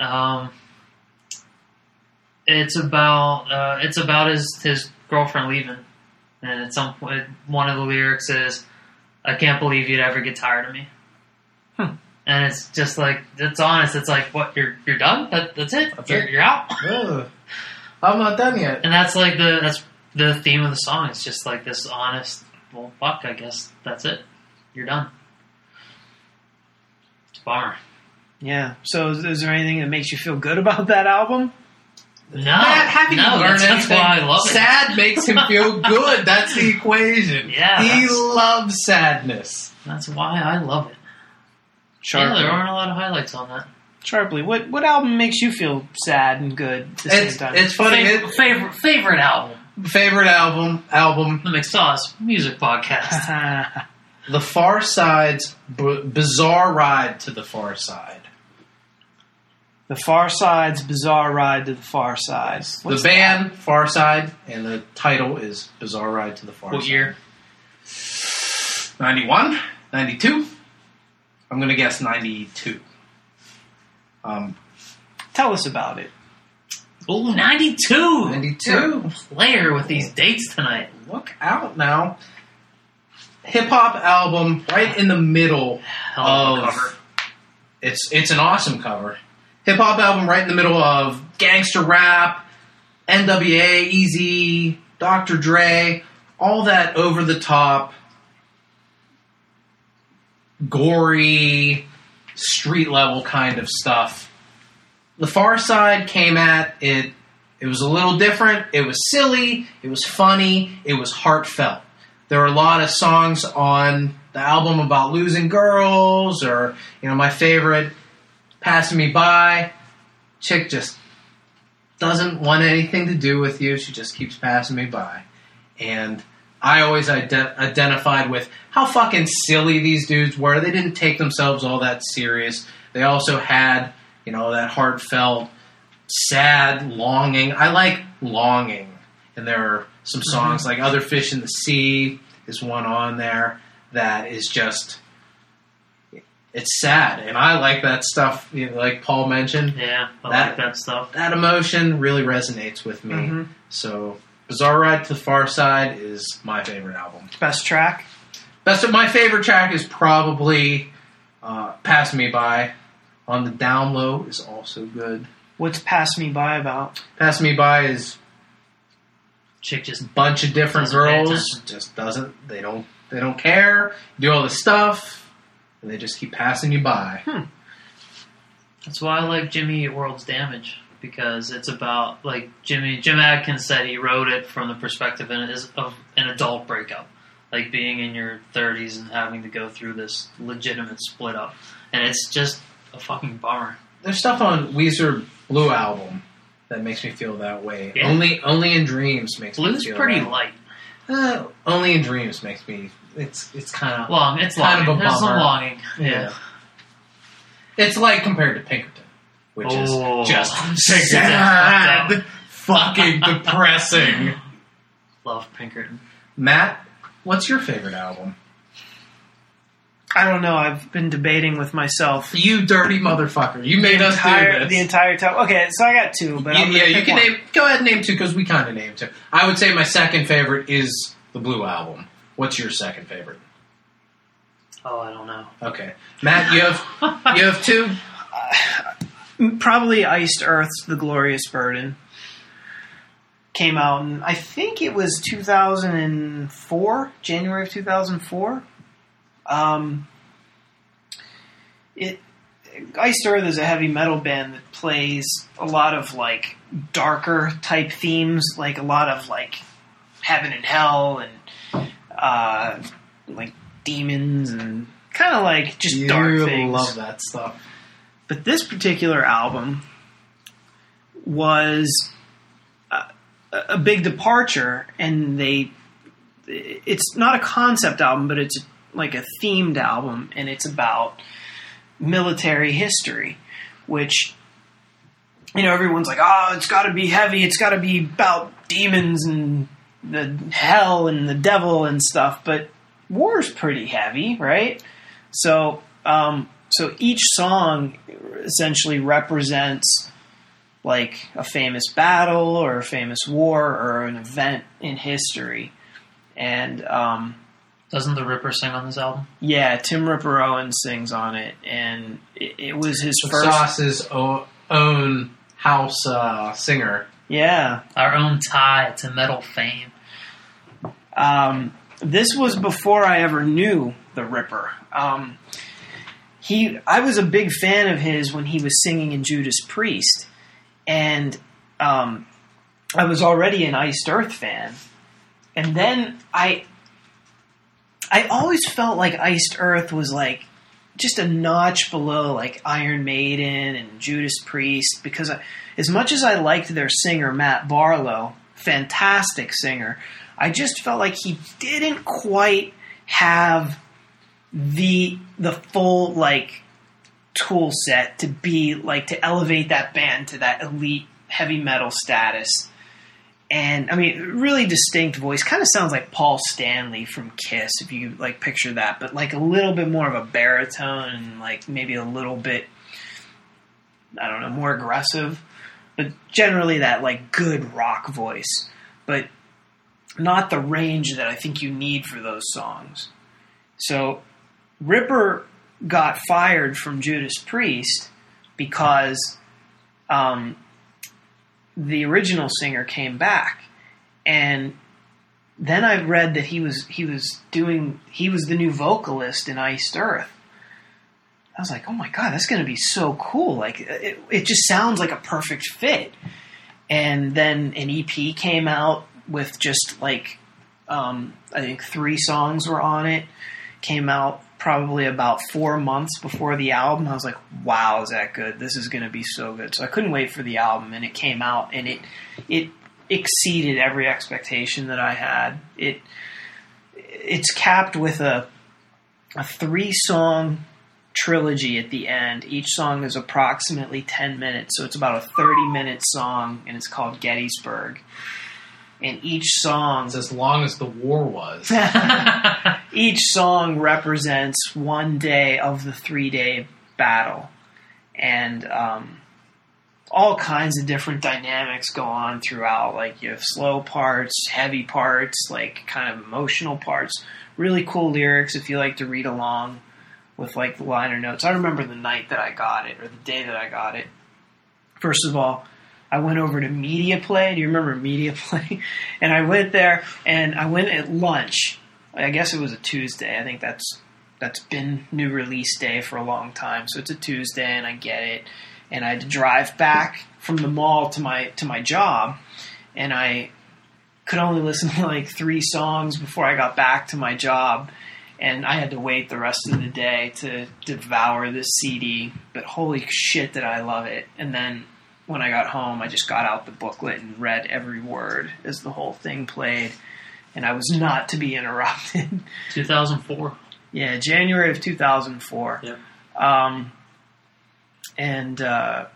Um it's about uh, it's about his his girlfriend leaving. And at some point one of the lyrics is I can't believe you'd ever get tired of me. Hmm. And it's just like it's honest, it's like what you're you're done? That, that's it? That's you're, it? you're out? I'm not done yet. And that's like the that's the theme of the song It's just like this honest. Well, fuck. I guess that's it. You're done. It's a bummer. Yeah. So is there anything that makes you feel good about that album? No, Matt, have no, learned that's, that's why I love it. Sad makes him feel good. That's the equation. Yeah, he loves sadness. That's why I love it. Yeah, there aren't a lot of highlights on that. Sharpley. What what album makes you feel sad and good at the same It's, time? it's funny. favorite, It, favorite favorite album, favorite album, album, the McSauce Music Podcast. The Pharcyde's B- Bizarre Ride to the Pharcyde. The Pharcyde's Bizarre Ride to the Pharcyde. What's the band Pharcyde, and the title is Bizarre Ride to the Far what Side. What year? 91, 92. I'm gonna guess 92. Um. Tell us about it. Oh, 92! 92. Player with these dates tonight. Look out now. Hip hop album right in the middle Hell of a of cover. it's it's an awesome cover. Hip hop album right in the middle of gangster rap, NWA, Eazy, Dr. Dre, all that over the top, gory, street level kind of stuff. The Pharcyde came at it. It was a little different. It was silly. It was funny. It was heartfelt. There were a lot of songs on the album about losing girls, or you know, my favorite, "Passing Me By." Chick just doesn't want anything to do with you. She just keeps passing me by, and I always ident- identified with how fucking silly these dudes were. They didn't take themselves all that serious. They also had, you know, that heartfelt, sad longing. I like longing, and there are some songs mm-hmm. like "Other Fish in the Sea" is one on there that is just. It's sad, and I like that stuff. You know, like Paul mentioned, Yeah, I That- like that stuff. that emotion really resonates with me. Mhm. So, Bizarre Ride to the Pharcyde is my favorite album. Best track? Best of my favorite track is probably uh, "Pass Me By." On the down low is also good. What's Pass Me By about? "Pass Me By" is Chick just a bunch of different girls. Just doesn't they don't they don't care. Do all the stuff, and they just keep passing you by. That's why I like Jimmy Eat World's Damage because it's about like Jimmy Jim Adkins said he wrote it from the perspective of an adult breakup, like being in your 30s and having to go through this legitimate split up, and it's just a fucking bummer. There's stuff on Weezer Blue album that makes me feel that way. Yeah. Only Only in Dreams makes Blue's me feel pretty that. light, Uh, Only in Dreams makes me. It's it's kind of long. It's Kind long. of a There's some bummer. longing. Yeah. Yeah. It's like compared to Pinkerton, which Oh. is just Pinkerton's sad, fucking depressing. Love Pinkerton. Matt, what's your favorite album? I don't know. I've been debating with myself. You dirty motherfucker! You made us do this. the entire time. Okay, so I got two, but You- I'm gonna yeah, you can one. name. Go ahead and name two because we kind of named two. I would say my second favorite is the Blue album. What's your second favorite? Oh, I don't know. Okay, Matt, you have you have two. probably Iced Earth's The Glorious Burden. Came out in, I think it was 2004, January of 2004. Um, it Iced Earth is a heavy metal band that plays a lot of like darker type themes, like a lot of like heaven and hell and uh, like demons and kind of like just dark you things. love that stuff. But this particular album was a, a big departure, and they. It's not a concept album, but it's like a themed album, and it's about military history, which you know everyone's like, oh, it's got to be heavy, it's got to be about demons and the hell and the devil and stuff, but war's pretty heavy, right? So, um, so each song essentially represents like a famous battle or a famous war or an event in history. And um, Doesn't the Ripper sing on this album? yeah, Tim Ripper Owen sings on it, and it, it was his first. Sauce's own house uh, singer. Yeah, Our own tie to metal fame. Um, this was before I ever knew the Ripper. Um, he, I was a big fan of his when he was singing in Judas Priest, and um, I was already an Iced Earth fan. And then I, I always felt like Iced Earth was like just a notch below like Iron Maiden and Judas Priest because I, as much as I liked their singer Matt Barlow, fantastic singer, I just felt like he didn't quite have the the full like tool set to be like to elevate that band to that elite heavy metal status. And I mean, really distinct voice. Kind of sounds like Paul Stanley from Kiss, if you like picture that, but like a little bit more of a baritone and like maybe a little bit, I don't know, more aggressive. But generally, that like good rock voice, but not the range that I think you need for those songs. So, Ripper got fired from Judas Priest because um, the original singer came back, and then I read that he was he was doing he was the new vocalist in Iced Earth. I was like, oh my god, that's going to be so cool! Like it, it just sounds like a perfect fit. And then an EP came out with just like um, I think three songs were on it. Came out probably about four months before the album. I was like, wow, is that good? This is going to be so good. So I couldn't wait for the album, and it came out, and it it exceeded every expectation that I had. It it's capped with a a three song trilogy at the end. Each song is approximately 10 minutes, so it's about a 30 minute song, and it's called Gettysburg. And each song It's as long as the war was. each song represents one day of the three day battle. And um, all kinds of different dynamics go on throughout. Like you have slow parts, heavy parts, like kind of emotional parts. Really cool lyrics if you like to read along with like the liner notes. I remember the night that I got it or the day that I got it. First of all, I went over to Media Play. Do you remember Media Play? and I went there and I went at lunch. I guess it was a Tuesday. I think that's that's been new release day for a long time. So it's a Tuesday and I get it. And I had to drive back from the mall to my to my job and I could only listen to like three songs before I got back to my job and I had to wait the rest of the day to devour this CD. But holy shit, did I love it! And then when I got home, I just got out the booklet and read every word as the whole thing played, and I was not to be interrupted. 2004. yeah, January of 2004. Yep. Um, and uh,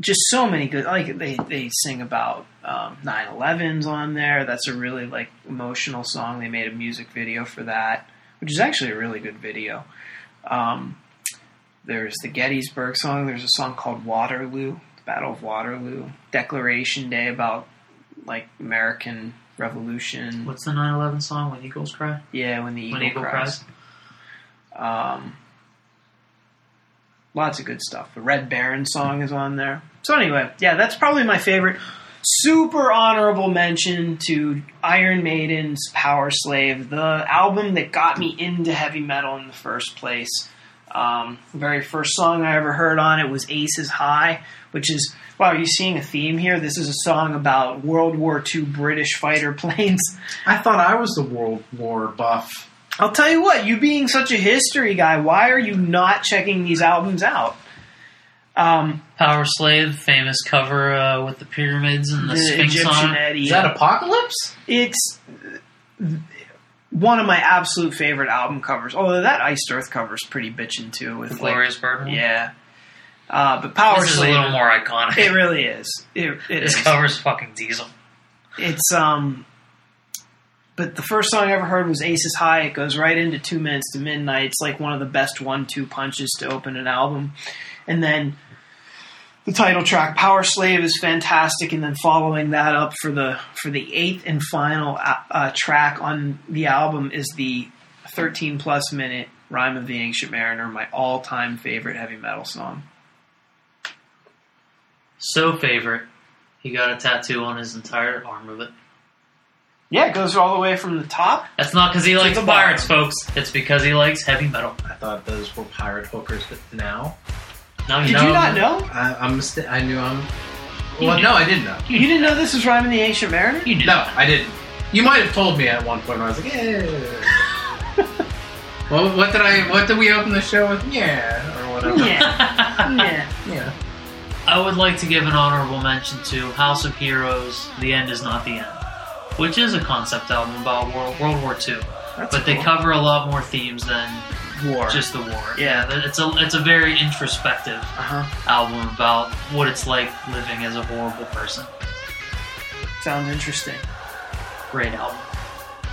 just so many good. Like they they sing about um, 9/11's on there. That's a really like emotional song. They made a music video for that, which is actually a really good video. Um, there's the Gettysburg song. There's a song called Waterloo, Battle of Waterloo. Declaration Day about like American Revolution. What's the 9/11 song? When Eagles Cry. Yeah, when the eagle, when Eagle cries. Um, lots of good stuff. The Red Baron song is on there. So anyway, yeah, that's probably my favorite. Super honorable mention to Iron Maiden's Powerslave, the album that got me into heavy metal in the first place. Um, very first song I ever heard on it was Aces High, which is wow. Are you seeing a theme here? This is a song about World War II British fighter planes. I thought I was the World War buff. I'll tell you what, you being such a history guy, why are you not checking these albums out? Um, Powerslave, famous cover uh, with the pyramids and the, the Sphinx Egyptian on it. Eddie. Is that Apocalypse? it's one of my absolute favorite album covers. Although that Iced Earth cover is pretty bitchin' too. With like, Glorious Burden. yeah. Uh, but Power This is a little more iconic. it really is. It, it this is. cover's fucking diesel. It's um. But the first song I ever heard was Aces High. It goes right into Two Minutes to Midnight. It's like one of the best one-two punches to open an album. And then the title track Powerslave is fantastic. And then following that up for the for the eighth and final uh, uh, track on the album is the 13 plus minute Rime of the Ancient Mariner, my all-time favorite heavy metal song. So favorite. He got a tattoo on his entire arm of it. Yeah, it goes all the way from the top. That's not because he likes the pirates, bottom. folks. It's because he likes heavy metal. I thought those were pirate hookers, but now No, Did you you know. not know? I, I'm. St- I knew I'm. You Well, did. no, I didn't know. You didn't know this was rhyming the Ancient Mariner? You knew. No, I didn't. You might have told me at one point. I was like, yeah. well, what did I? What did we open the show with? Yeah, or whatever. Yeah. yeah. Yeah. I would like to give an honorable mention to House of Heroes, The End Is Not the End, which is a concept album about World, World War II. That's but they cover a lot more themes than war. just the war. Yeah. It's a, it's a very introspective uh-huh. album about what it's like living as a horrible person. Sounds interesting. Great album.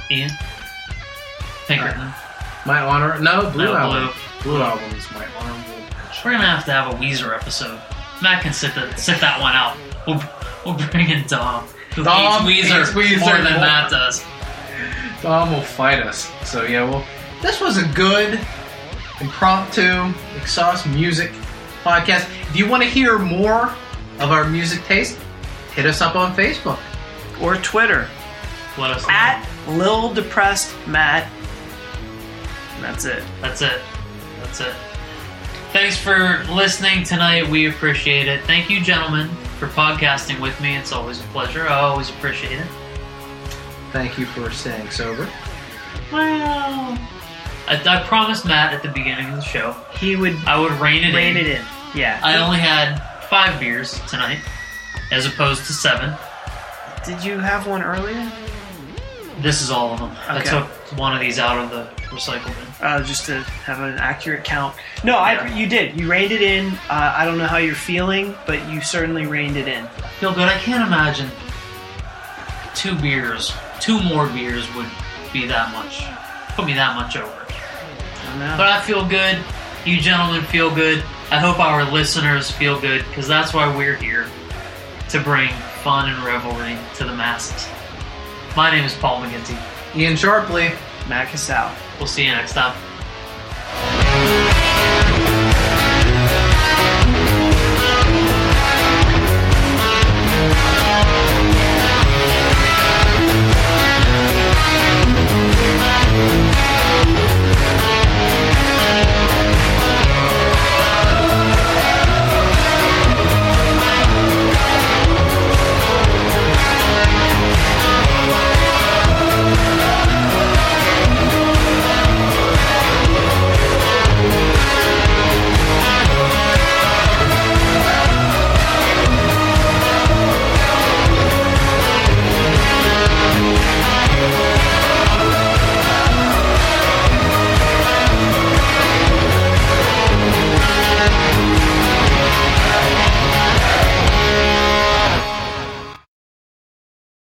Ian? Pinkerton. My honor. No, blue No, album. blue. Blue album is my honorable We're gonna have to have a Weezer episode. Matt can sit the, sit that one out. We'll, we'll bring in Dom, who Dom hates Weezer, hates Weezer more than more. Matt does. Dom will fight us. So yeah, well, this was a good impromptu exhaust music podcast. If you want to hear more of our music taste, hit us up on Facebook. Or Twitter. Let us know. At Lil Depressed Matt. And that's it. That's it. That's it. Thanks for listening tonight. We appreciate it. Thank you, gentlemen, for podcasting with me. It's always a pleasure. I always appreciate it. Thank you for staying sober. Well, I, I promised Matt at the beginning of the show He would I would rein it rein in. it in. Yeah. I only had five beers tonight, as opposed to seven. Did you have one earlier? This is all of them. I took one of these out of the recycle bin. Uh, just to have an accurate count. No, I you did. You reined it in. Uh, I don't know how you're feeling, but you certainly reined it in. Feel good. I can't imagine two beers, two more beers would be that much, put me that much over. I. But I feel good. You gentlemen feel good. I hope our listeners feel good because that's why we're here to bring fun and revelry to the masses. My name is Paul McGinty. Ian Sharpley. Matt out. We'll see you next time.